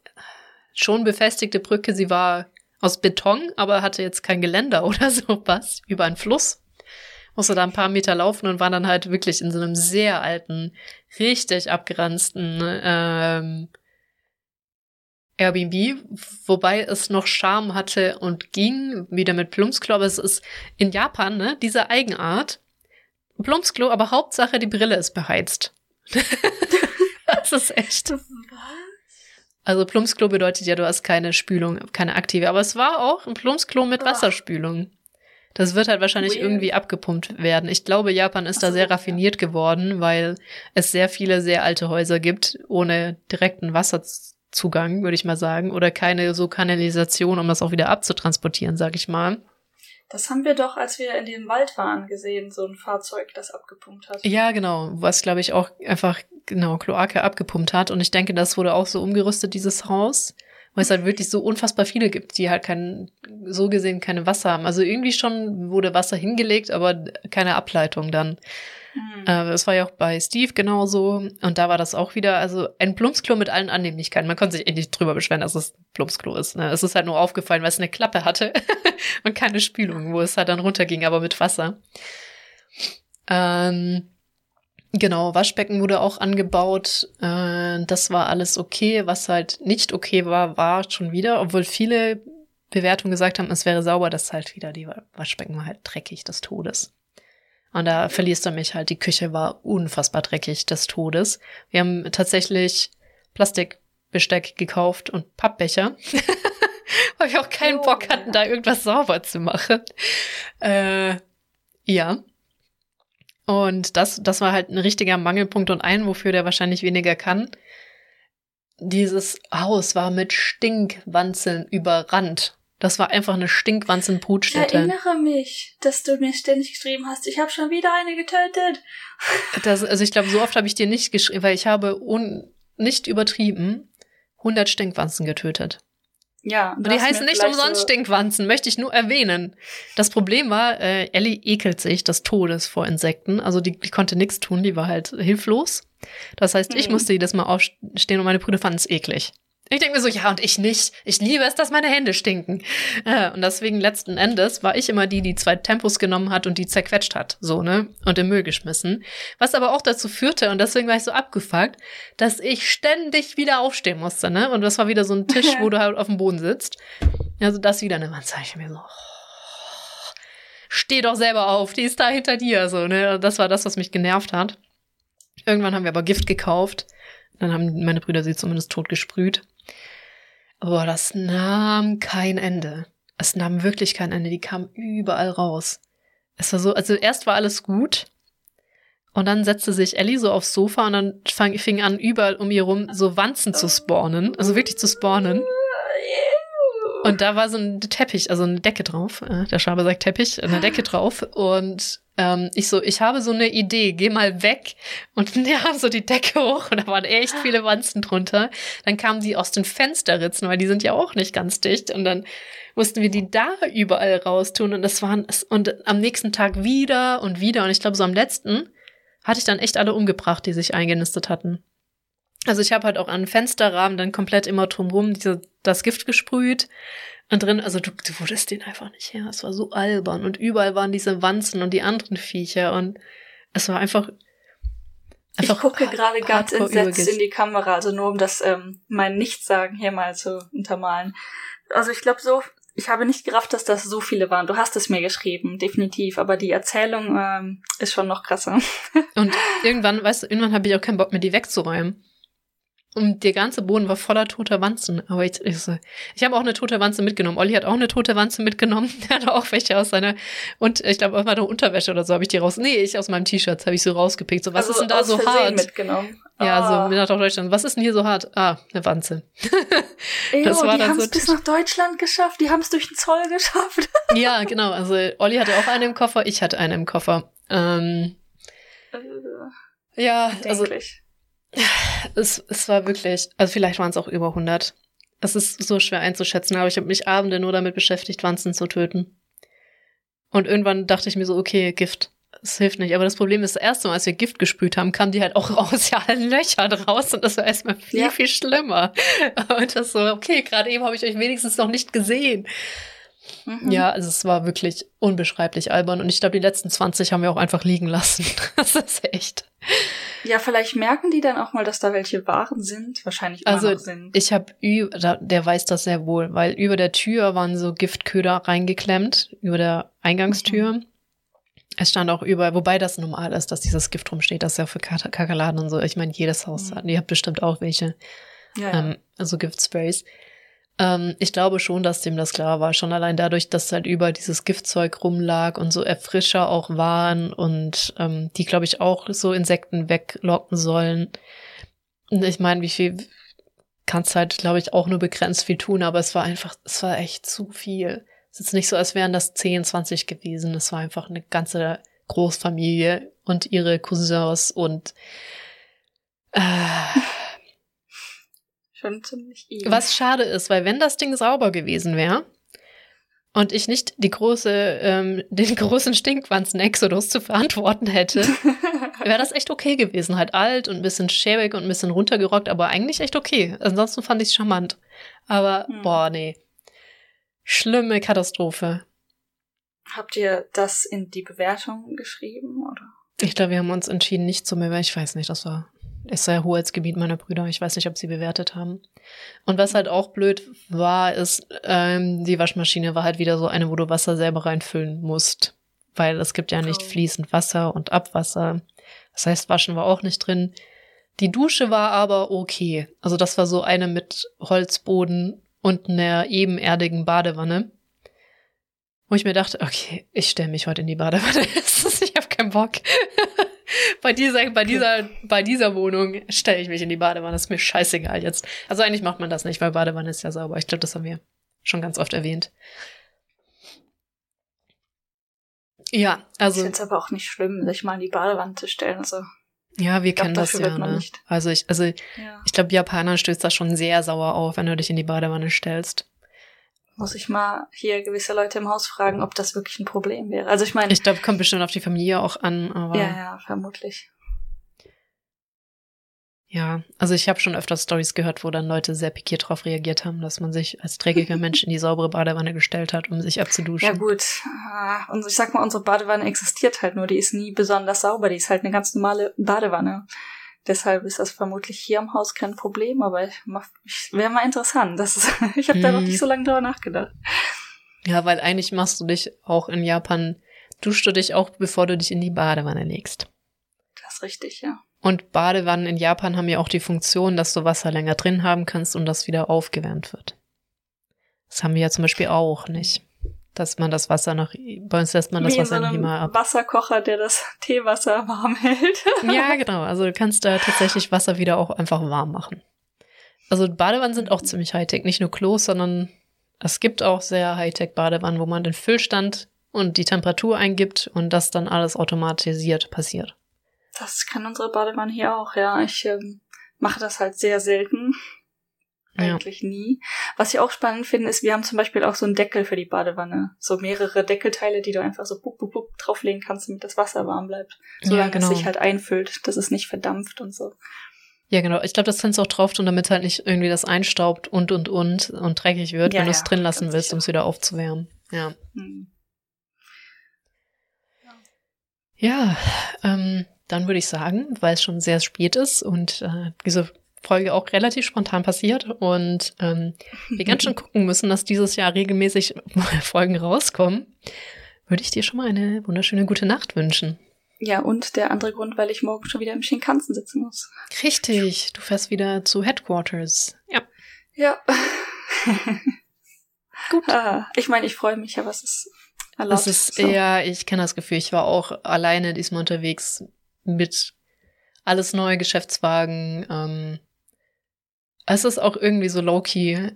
schon befestigte Brücke. Sie war aus Beton, aber hatte jetzt kein Geländer oder sowas, über einen Fluss musste da ein paar Meter laufen und war dann halt wirklich in so einem sehr alten, richtig abgeranzten ähm, Airbnb, wobei es noch Charme hatte und ging, wieder mit Plumpsklo, aber es ist in Japan, ne, diese Eigenart. Plumpsklo, aber Hauptsache die Brille ist beheizt. das ist echt. Also Plumpsklo bedeutet ja, du hast keine Spülung, keine aktive, aber es war auch ein Plumpsklo mit Wasserspülung. Das wird halt wahrscheinlich Weird. irgendwie abgepumpt werden. Ich glaube, Japan ist so, da sehr raffiniert ja. geworden, weil es sehr viele sehr alte Häuser gibt, ohne direkten Wasserzugang, würde ich mal sagen, oder keine so Kanalisation, um das auch wieder abzutransportieren, sag ich mal. Das haben wir doch, als wir in dem Wald waren, gesehen, so ein Fahrzeug, das abgepumpt hat. Ja, genau, was glaube ich auch einfach genau Kloake abgepumpt hat und ich denke, das wurde auch so umgerüstet dieses Haus weil es halt wirklich so unfassbar viele gibt, die halt kein, so gesehen keine Wasser haben. Also irgendwie schon wurde Wasser hingelegt, aber keine Ableitung dann. Mhm. Das war ja auch bei Steve genauso. Und da war das auch wieder, also ein Plumpsklo mit allen Annehmlichkeiten. Man konnte sich endlich drüber beschweren, dass es Plumpsklo ist. Ne? Es ist halt nur aufgefallen, weil es eine Klappe hatte und keine Spülung, wo es halt dann runterging, aber mit Wasser. Ähm, Genau, Waschbecken wurde auch angebaut. Äh, das war alles okay. Was halt nicht okay war, war schon wieder, obwohl viele Bewertungen gesagt haben, es wäre sauber, das halt wieder, die Waschbecken war halt dreckig des Todes. Und da verlierst du mich halt, die Küche war unfassbar dreckig des Todes. Wir haben tatsächlich Plastikbesteck gekauft und Pappbecher. Weil wir auch keinen Bock hatten, da irgendwas sauber zu machen. Äh, ja. Und das, das war halt ein richtiger Mangelpunkt und ein, wofür der wahrscheinlich weniger kann. Dieses Haus war mit Stinkwanzeln überrannt. Das war einfach eine Stinkwanzen-Brutstätte. Ich erinnere mich, dass du mir ständig geschrieben hast, ich habe schon wieder eine getötet. Das, also ich glaube, so oft habe ich dir nicht geschrieben, weil ich habe un, nicht übertrieben 100 Stinkwanzen getötet. Ja. Und die heißen nicht umsonst so Stinkwanzen, möchte ich nur erwähnen. Das Problem war, äh, Ellie ekelt sich des Todes vor Insekten. Also die, die konnte nichts tun, die war halt hilflos. Das heißt, ich mhm. musste jedes Mal aufstehen und meine Brüder fanden es eklig. Ich denke mir so, ja, und ich nicht. Ich liebe es, dass meine Hände stinken. Äh, und deswegen letzten Endes war ich immer die, die zwei Tempos genommen hat und die zerquetscht hat, so, ne? Und im Müll geschmissen. Was aber auch dazu führte, und deswegen war ich so abgefuckt, dass ich ständig wieder aufstehen musste, ne? Und das war wieder so ein Tisch, wo du halt auf dem Boden sitzt. Also das wieder, ne? Man ich mir so, oh, steh doch selber auf, die ist da hinter dir, so, ne? Das war das, was mich genervt hat. Irgendwann haben wir aber Gift gekauft. Dann haben meine Brüder sie zumindest tot gesprüht. Aber das nahm kein Ende. Es nahm wirklich kein Ende. Die kamen überall raus. Es war so, also erst war alles gut. Und dann setzte sich Ellie so aufs Sofa und dann fang, fing an, überall um ihr rum so Wanzen zu spawnen. Also wirklich zu spawnen. Und da war so ein Teppich, also eine Decke drauf. Äh, der Schabe sagt Teppich, eine Decke drauf. Und ähm, ich so, ich habe so eine Idee, geh mal weg. Und haben so die Decke hoch und da waren echt viele Wanzen drunter. Dann kamen die aus den Fensterritzen, weil die sind ja auch nicht ganz dicht. Und dann mussten wir die da überall raustun. Und das waren, und am nächsten Tag wieder und wieder. Und ich glaube, so am letzten hatte ich dann echt alle umgebracht, die sich eingenistet hatten. Also ich habe halt auch an Fensterrahmen dann komplett immer drumrum das Gift gesprüht. Und drin, also du, du wurdest den einfach nicht her. Es war so albern. Und überall waren diese Wanzen und die anderen Viecher. Und es war einfach. einfach ich gucke gerade ganz entsetzt in die Kamera, also nur um das ähm, mein Nichtsagen hier mal zu untermalen. Also ich glaube so, ich habe nicht gerafft, dass das so viele waren. Du hast es mir geschrieben, definitiv. Aber die Erzählung ähm, ist schon noch krasser. und irgendwann, weißt du, irgendwann habe ich auch keinen Bock mehr, die wegzuräumen. Und der ganze Boden war voller toter Wanzen. Aber ich, ich, so, ich habe auch eine tote Wanze mitgenommen. Olli hat auch eine tote Wanze mitgenommen. Der hatte auch welche aus seiner, und ich glaube, aus meiner Unterwäsche oder so habe ich die raus. Nee, ich aus meinem T-Shirt habe ich so rausgepickt. So, was also ist denn da so Versehen hart? mitgenommen. Ja, ah. so, mir nach Deutschland. Was ist denn hier so hart? Ah, eine Wanze. Ejo, das war die haben es so bis nach Deutschland geschafft. Die haben es durch den Zoll geschafft. ja, genau. Also Olli hatte auch eine im Koffer. Ich hatte eine im Koffer. Ähm, äh, ja, also es, es war wirklich, also vielleicht waren es auch über 100. Es ist so schwer einzuschätzen, aber ich habe mich Abende nur damit beschäftigt, Wanzen zu töten. Und irgendwann dachte ich mir so, okay, Gift. Es hilft nicht. Aber das Problem ist, das erste Mal, als wir Gift gesprüht haben, kamen die halt auch aus ja allen Löchern raus und das war erstmal viel, ja. viel schlimmer. Und das so, okay, gerade eben habe ich euch wenigstens noch nicht gesehen. Mhm. Ja, also es war wirklich unbeschreiblich albern und ich glaube, die letzten 20 haben wir auch einfach liegen lassen. Das ist echt. Ja, vielleicht merken die dann auch mal, dass da welche Waren sind. Wahrscheinlich immer also, sind. Ich habe der weiß das sehr wohl, weil über der Tür waren so Giftköder reingeklemmt, über der Eingangstür. Mhm. Es stand auch überall, wobei das normal ist, dass dieses Gift rumsteht, das ist ja für Kakerladen und so. Ich meine, jedes Haus mhm. hat, ihr habt bestimmt auch welche. Ja, ja. Ähm, also Giftsprays. Ähm, ich glaube schon, dass dem das klar war. Schon allein dadurch, dass halt über dieses Giftzeug rumlag und so Erfrischer auch waren und ähm, die, glaube ich, auch so Insekten weglocken sollen. Ich meine, wie viel kannst halt, glaube ich, auch nur begrenzt viel tun, aber es war einfach, es war echt zu viel. Es ist nicht so, als wären das 10, 20 gewesen. Es war einfach eine ganze Großfamilie und ihre Cousins und äh, schon ziemlich evil. Was schade ist, weil wenn das Ding sauber gewesen wäre und ich nicht die große, ähm, den großen Stinkwanzen Exodus zu verantworten hätte, wäre das echt okay gewesen. Halt alt und ein bisschen schäbig und ein bisschen runtergerockt, aber eigentlich echt okay. Ansonsten fand ich es charmant. Aber, hm. boah, nee. Schlimme Katastrophe. Habt ihr das in die Bewertung geschrieben, oder? Ich glaube, wir haben uns entschieden, nicht zu bewerten. Ich weiß nicht, das war ist sehr Hoheitsgebiet meiner Brüder. Ich weiß nicht, ob sie bewertet haben. Und was halt auch blöd war, ist, ähm, die Waschmaschine war halt wieder so eine, wo du Wasser selber reinfüllen musst. Weil es gibt ja nicht oh. fließend Wasser und Abwasser. Das heißt, Waschen war auch nicht drin. Die Dusche war aber okay. Also das war so eine mit Holzboden und einer ebenerdigen Badewanne. Wo ich mir dachte, okay, ich stelle mich heute in die Badewanne. ich habe keinen Bock bei dieser, bei dieser, bei dieser Wohnung stelle ich mich in die Badewanne. Das ist mir scheißegal jetzt. Also eigentlich macht man das nicht, weil Badewanne ist ja sauber. Ich glaube, das haben wir schon ganz oft erwähnt. Ja, also. Ich finde es aber auch nicht schlimm, sich mal in die Badewanne zu stellen. Also, ja, wir kennen das ja, ne? Nicht. Also ich, also ja. ich glaube, Japaner stößt das schon sehr sauer auf, wenn du dich in die Badewanne stellst muss ich mal hier gewisse Leute im Haus fragen, ob das wirklich ein Problem wäre. Also ich meine. Ich glaube, kommt bestimmt auf die Familie auch an, aber. Ja, ja, vermutlich. Ja, also ich habe schon öfter Stories gehört, wo dann Leute sehr pikiert darauf reagiert haben, dass man sich als dreckiger Mensch in die saubere Badewanne gestellt hat, um sich abzuduschen. Ja gut, ah, und ich sag mal, unsere Badewanne existiert halt nur, die ist nie besonders sauber, die ist halt eine ganz normale Badewanne. Deshalb ist das vermutlich hier im Haus kein Problem, aber wäre mal interessant. Das ist, ich habe hm. da noch nicht mhm. so lange drüber nachgedacht. Ja, weil eigentlich machst du dich auch in Japan, duschst du dich auch, bevor du dich in die Badewanne legst. Das ist richtig, ja. Und Badewannen in Japan haben ja auch die Funktion, dass du Wasser länger drin haben kannst und das wieder aufgewärmt wird. Das haben wir ja zum Beispiel auch nicht dass man das Wasser noch, bei uns lässt man das Wie Wasser noch immer ab. Wasserkocher, der das Teewasser warm hält. ja, genau. Also du kannst da tatsächlich Wasser wieder auch einfach warm machen. Also Badewannen sind auch ziemlich Hightech. Nicht nur Klos, sondern es gibt auch sehr Hightech Badewannen, wo man den Füllstand und die Temperatur eingibt und das dann alles automatisiert passiert. Das kann unsere Badewanne hier auch, ja. Ich ähm, mache das halt sehr selten. Eigentlich ja. nie. Was ich auch spannend finde, ist, wir haben zum Beispiel auch so einen Deckel für die Badewanne. So mehrere Deckelteile, die du einfach so bup, bup, bup drauflegen kannst, damit das Wasser warm bleibt. Solange ja, genau. es sich halt einfüllt, dass es nicht verdampft und so. Ja, genau. Ich glaube, das kannst du auch drauf tun, damit halt nicht irgendwie das einstaubt und und und und dreckig wird, ja, wenn du es drin lassen willst, um es wieder aufzuwärmen. Ja. Hm. Ja, ähm, dann würde ich sagen, weil es schon sehr spät ist und äh, diese Folge auch relativ spontan passiert und ähm, wir ganz schön gucken müssen, dass dieses Jahr regelmäßig Folgen rauskommen, würde ich dir schon mal eine wunderschöne gute Nacht wünschen. Ja, und der andere Grund, weil ich morgen schon wieder im Shinkansen sitzen muss. Richtig, du fährst wieder zu Headquarters. Ja. Ja. Gut. Ah, ich meine, ich freue mich, aber es ist erlaubt. Es ist, so. ja, ich kenne das Gefühl. Ich war auch alleine diesmal unterwegs mit alles neue Geschäftswagen. Ähm, es ist auch irgendwie so low-key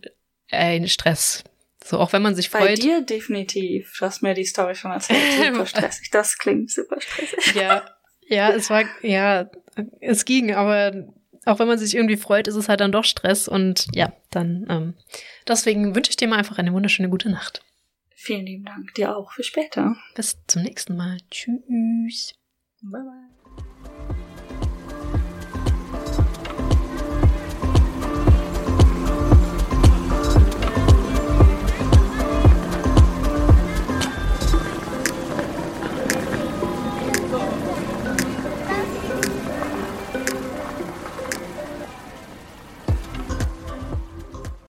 ein Stress. So, auch wenn man sich freut. Bei dir definitiv. Du hast mir die Story schon erzählt. Super stressig. Das klingt super stressig. Ja, ja, es war, ja, es ging, aber auch wenn man sich irgendwie freut, ist es halt dann doch Stress und ja, dann, ähm, deswegen wünsche ich dir mal einfach eine wunderschöne gute Nacht. Vielen lieben Dank. Dir auch. Für später. Bis zum nächsten Mal. Tschüss. Bye bye.